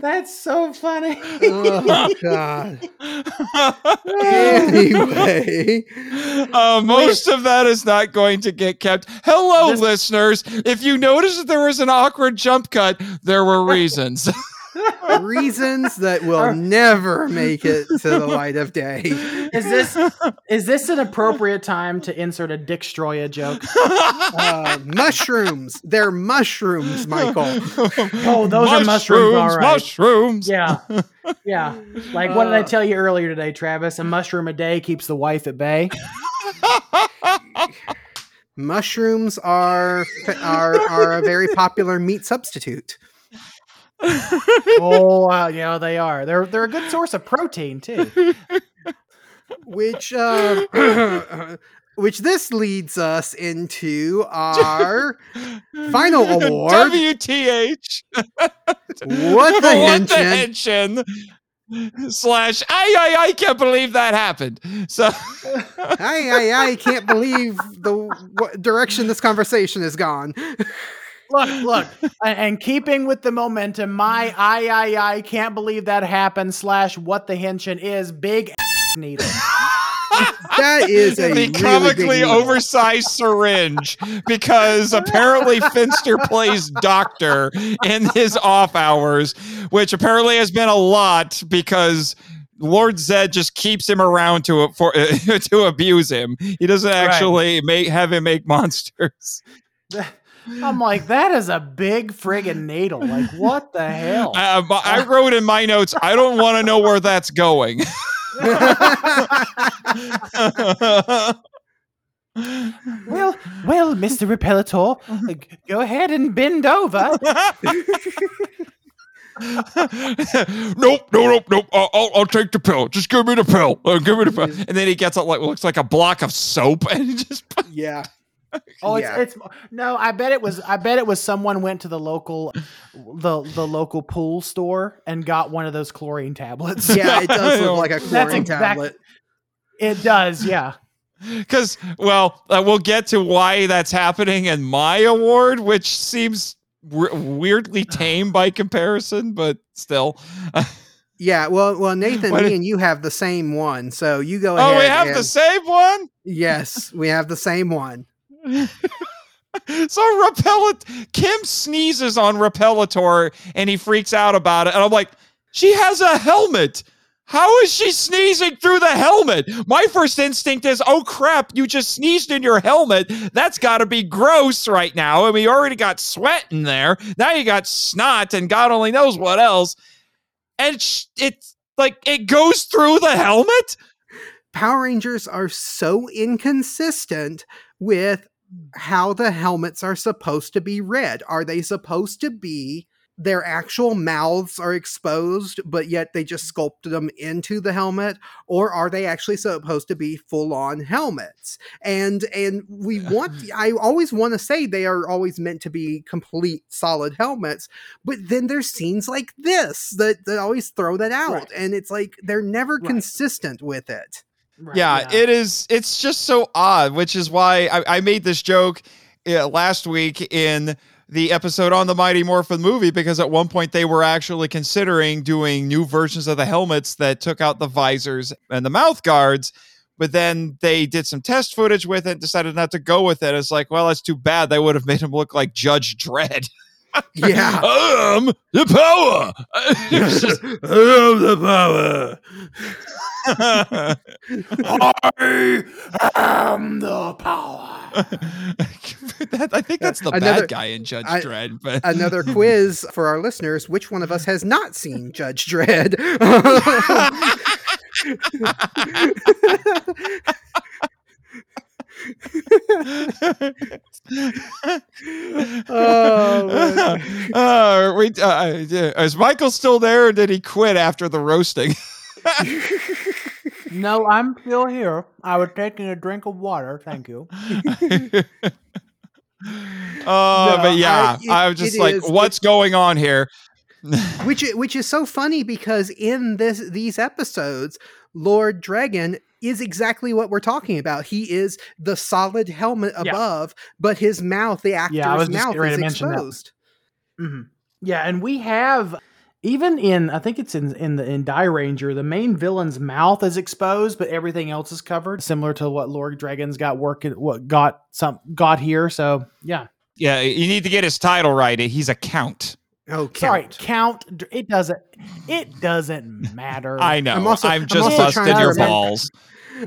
That's so funny. Oh god. Anyway, Uh, most of that is not going to get kept. Hello, This- listeners. If you noticed that there was an awkward jump cut, there were reasons. [LAUGHS] reasons that will never make it to the light of day. Is this is this an appropriate time to insert a Dick Stroya joke? Uh, mushrooms. They're mushrooms, Michael. Oh, those are mushrooms, all right. Mushrooms. Yeah, yeah. Like what did I tell you earlier today, Travis? A mushroom a day keeps the wife at bay. Mushrooms are are are a very popular meat substitute. Oh, wow, yeah, they are. They're they're a good source of protein too. which uh, [CLEARS THROAT] which this leads us into our final [LAUGHS] award. WTH. What the what the henshin? henshin? Slash, I, I, I can't believe that happened. So, I, I, I can't believe the what direction this conversation has gone. [LAUGHS] Look, [LAUGHS] look, a- and keeping with the momentum, my I I I can't believe that happened. Slash, what the henshin is big [LAUGHS] needle. That is a the really comically big oversized syringe because apparently Finster [LAUGHS] plays doctor in his off hours, which apparently has been a lot because Lord Zedd just keeps him around to for to abuse him. He doesn't actually make have him make monsters. I'm like, that is a big friggin' needle. Like, what the hell? Uh, I wrote in my notes, I don't want to know where that's going. [LAUGHS] Well, well, Mister Repellator, go ahead and bend over. [LAUGHS] nope, no, nope, nope. I'll, I'll, I'll take the pill. Just give me the pill. Uh, give me the pill. And then he gets up like looks like a block of soap, [LAUGHS] and he just yeah. Oh, it's, Yeah. it's no. I bet it was. I bet it was someone went to the local, the the local pool store and got one of those chlorine tablets. Yeah, it [LAUGHS] does look like a chlorine exact- tablet. It does. Yeah. Because, well, uh, we'll get to why that's happening in my award, which seems w- weirdly tame by comparison, but still. [LAUGHS] Yeah, well, well, Nathan, What me if- and you have the same one, so you go ahead. oh, we have and- the same one? Yes, we have the same one. [LAUGHS] so repellent Kim sneezes on Repellator and he freaks out about it. And I'm like, she has a helmet. How is she sneezing through the helmet? My first instinct is, oh crap, you just sneezed in your helmet. That's got to be gross right now. And we already got sweat in there. Now you got snot and God only knows what else. And it's like it goes through the helmet. Power Rangers are so inconsistent with how the helmets are supposed to be read. Are they supposed to be their actual mouths are exposed, but yet they just sculpted them into the helmet, or are they actually supposed to be full-on helmets? And and we want I always want to say they are always meant to be complete solid helmets, but then there's scenes like this that, that always throw that out, Right. and it's like they're never Right. consistent with it. Right, yeah, it is. It's just so odd, which is why I, I made this joke uh, last week in the episode on the Mighty Morphin movie because at one point they were actually considering doing new versions of the helmets that took out the visors and the mouth guards. But then they did some test footage with it, decided not to go with it. It's like, well, that's too bad. They would have made him look like Judge Dredd. [LAUGHS] Yeah. [LAUGHS] I am the power. It's just- the power. I am the power. [LAUGHS] [LAUGHS] that, I think that's the Another- bad guy in Judge I- Dredd. But Another quiz for our listeners. Which one of us has not seen Judge Dredd? Oh, [LAUGHS] uh, wait, uh, is Michael still there, or did he quit after the roasting? No, I'm still here. I was taking a drink of water. Thank you. [LAUGHS] uh, but yeah, I- I, was just like, is- what's going on here? which which is so funny because in this these episodes, Lord Dregon is exactly what we're talking about. He is the solid helmet Yeah. above, but his mouth, the actor's Yeah, I was mouth, getting is to mention that. exposed. hmm Yeah, and we have even in I think it's in in the in Dairanger, the main villain's mouth is exposed, but everything else is covered, similar to what Lord Dregon's got working what got some got here. So yeah. Yeah, you need to get his title right. He's a count. Oh, Sorry, count. count. It doesn't. It doesn't matter. I know. I'm, I'm also- I'm just also busting trying to your remember- balls.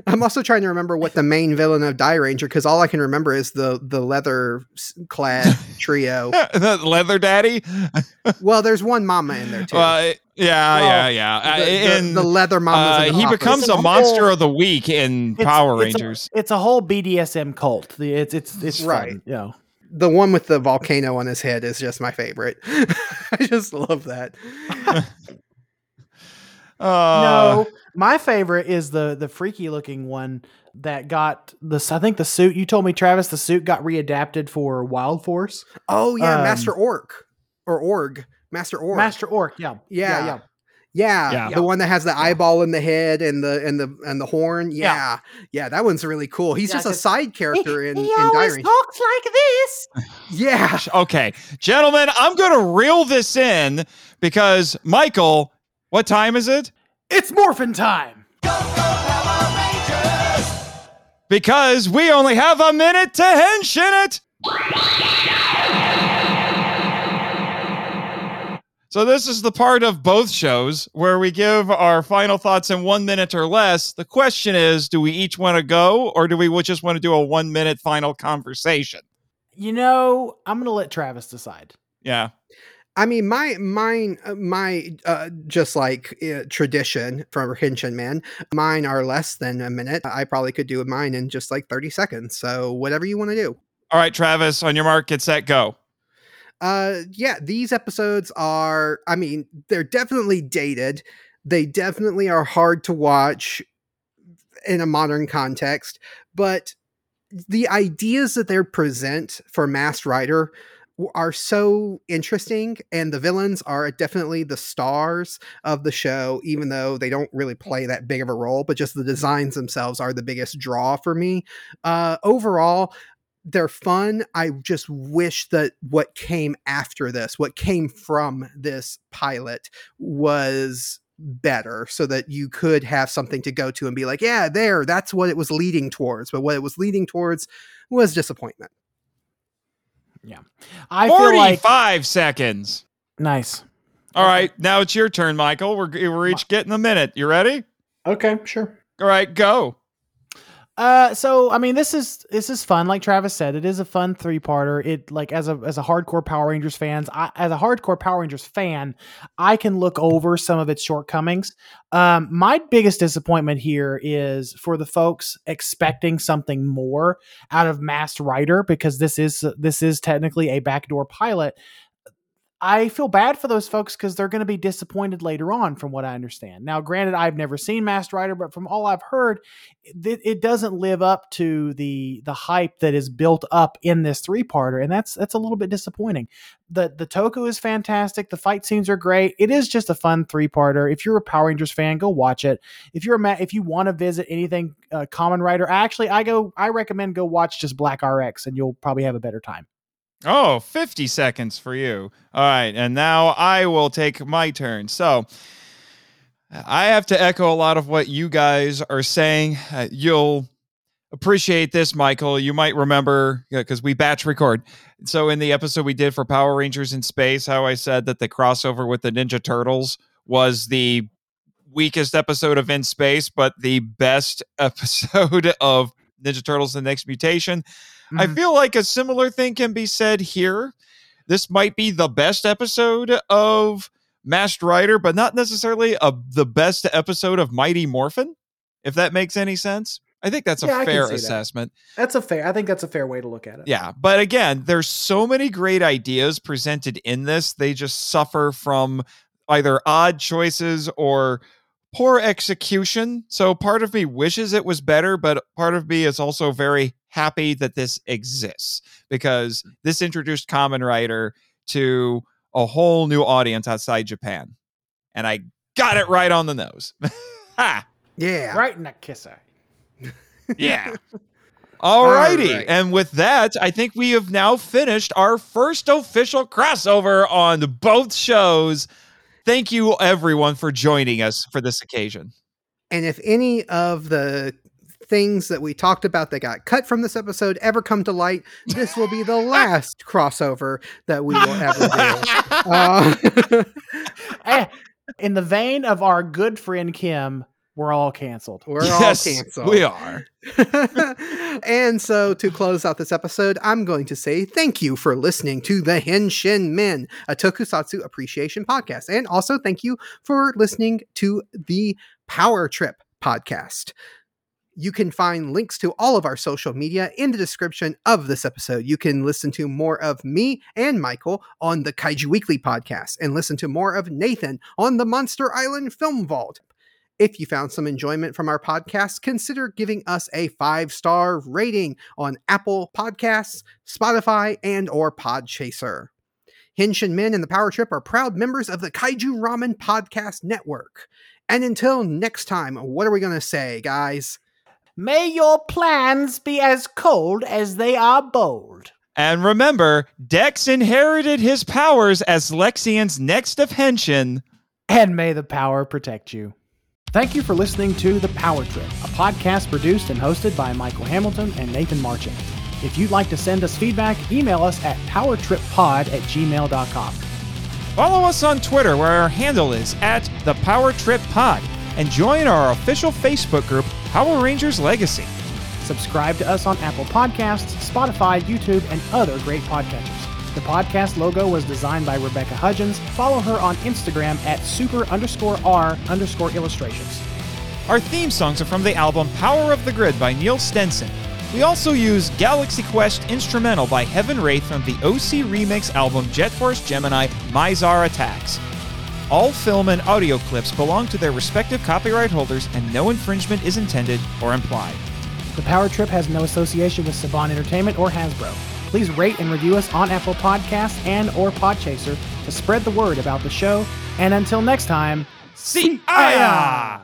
I'm also trying to remember what the main villain of Dairanger because all I can remember is the the leather clad [LAUGHS] trio. The Leather Daddy. [LAUGHS] well, there's one mama in there too. Uh, yeah, Well, yeah, yeah. Uh, the, the- in- the leather mamas. uh, he office. becomes It's a a monster whole- of the week in It's- Power it's a- Rangers. it's a whole BDSM cult. The- It's it's it's Right. Fun, you know. The one with the volcano on his head is just my favorite. [LAUGHS] I just love that. [LAUGHS] Uh, no, my favorite is the the freaky looking one that got this. I think the suit you told me, Travis. The suit got readapted for Wild Force. Oh yeah, Um, Master Orc or Org, Master Orc. Master Orc. Yeah, Yeah. yeah. yeah, Yeah. the one that has the eyeball in the head and the and the and the horn. Yeah, Yeah. yeah, that one's really cool. He's Yeah, just a side character in, he in always Diary. talks like this. Yeah, Okay, gentlemen, I'm going to reel this in because Michael, what time is it? It's morphin time. Because we only have a minute to henshin it. So this is the part of both shows where we give our final thoughts in one minute or less. The question is, do we each want to go, or do we just want to do a one minute final conversation? You know, I'm gonna let Travis decide. Yeah. I mean, my mine, uh, my uh, just like uh, tradition from Henshin Men, mine are less than a minute. I probably could do mine in just like thirty seconds. So whatever you want to do. All right, Travis, on your mark, get set, go. Uh, yeah, these episodes are. I mean, they're definitely dated. They definitely are hard to watch in a modern context, but the ideas that they present for Masked Rider are so interesting and the villains are definitely the stars of the show even though they don't really play that big of a role but just the designs themselves are the biggest draw for me uh overall they're fun i just wish that what came after this what came from this pilot was better so that you could have something to go to and be like yeah there that's what it was leading towards but what it was leading towards was disappointment Yeah. I feel like 45 seconds. nice. All right, now it's your turn, Michael. We're, we're each getting a minute. You ready? Okay, sure. All right, go. Uh, so I mean, this is this is fun. Like Travis said, it is a fun three parter. It like as a as a hardcore Power Rangers fans, I, as a hardcore Power Rangers fan, I can look over some of its shortcomings. Um, my biggest disappointment here is for the folks expecting something more out of Masked Rider because this is this is technically a backdoor pilot. I feel bad for those folks because they're going to be disappointed later on, from what I understand. Now, granted, I've never seen Masked Rider, but from all I've heard, it, it doesn't live up to the the hype that is built up in this three parter, and that's that's a little bit disappointing. the The Toku is fantastic. The fight scenes are great. It is just a fun three parter. If you're a Power Rangers fan, go watch it. If you're a if you want to visit anything uh, Kamen Rider, actually, I go I recommend go watch just Black RX, and you'll probably have a better time. Oh, 50 seconds for you. All right, and now I will take my turn. So I have to echo a lot of what you guys are saying. Uh, you'll appreciate this, Michael. You might remember because we batch record. So in the episode we did for Power Rangers in Space, how I said that the crossover with the Ninja Turtles was the weakest episode of In Space, but the best [LAUGHS] episode of Ninja Turtles: The Next Mutation. I Mhm. feel like a similar thing can be said here. This might be the best episode of Masked Rider, but not necessarily a, the best episode of Mighty Morphin, if that makes any sense. I think that's a Yeah, I fair see that. assessment. That's a fair. I think that's a fair way to look at it. Yeah, but again, there's so many great ideas presented in this. They just suffer from either odd choices or poor execution. So part of me wishes it was better, but part of me is also very happy that this exists because this introduced Kamen Rider to a whole new audience outside Japan. And I got it right on the nose. [LAUGHS] ha! Yeah. Right in the kisser. Yeah. [LAUGHS] Alrighty. right. And with that, I think we have now finished our first official crossover on both shows. Thank you, everyone, for joining us for this occasion. And if any of the things that we talked about that got cut from this episode ever come to light, this will be the [LAUGHS] last crossover that we will ever do. [LAUGHS] Uh, Eh, in the vein of our good friend Kim, we're all canceled. we're yes, all canceled. we are. [LAUGHS] and so to close out this episode, I'm going to say thank you for listening to the Henshin Men, a tokusatsu appreciation podcast. And also thank you for listening to the Power Trip podcast. You can find links to all of our social media in the description of this episode. You can listen to more of me and Michael on the Kaiju Weekly podcast and listen to more of Nathan on the Monster Island Film Vault. If you found some enjoyment from our podcast, consider giving us a five-star rating on Apple Podcasts, Spotify, and or Podchaser. Henshin Men and the Power Trip are proud members of the Kaiju Ramen Podcast Network. And until next time, what are we going to say, guys? May your plans be as cold as they are bold. And remember, Dex inherited his powers as Lexian's next of henshin. And may the power protect you. Thank you for listening to The Power Trip, a podcast produced and hosted by Michael Hamilton and Nathan Marchant. If you'd like to send us feedback, email us at powertrippod at gmail.com. Follow us on Twitter, where our handle is at the Power Trip Pod, and join our official Facebook group, Power Rangers Legacy. Subscribe to us on Apple Podcasts, Spotify, YouTube, and other great podcatchers. The podcast logo was designed by Rebecca Hudgens. Follow her on Instagram at super underscore R underscore illustrations. Our theme songs are from the album Power of the Grid by Neil Stenson. We also use Galaxy Quest Instrumental by Heaven Wraith from the OC Remix album Jet Force Gemini Mizar Attacks. All film and audio clips belong to their respective copyright holders and no infringement is intended or implied. The Power Trip has no association with Saban Entertainment or Hasbro. Please rate and review us on Apple Podcasts and or Podchaser to spread the word about the show. And until next time, See ya!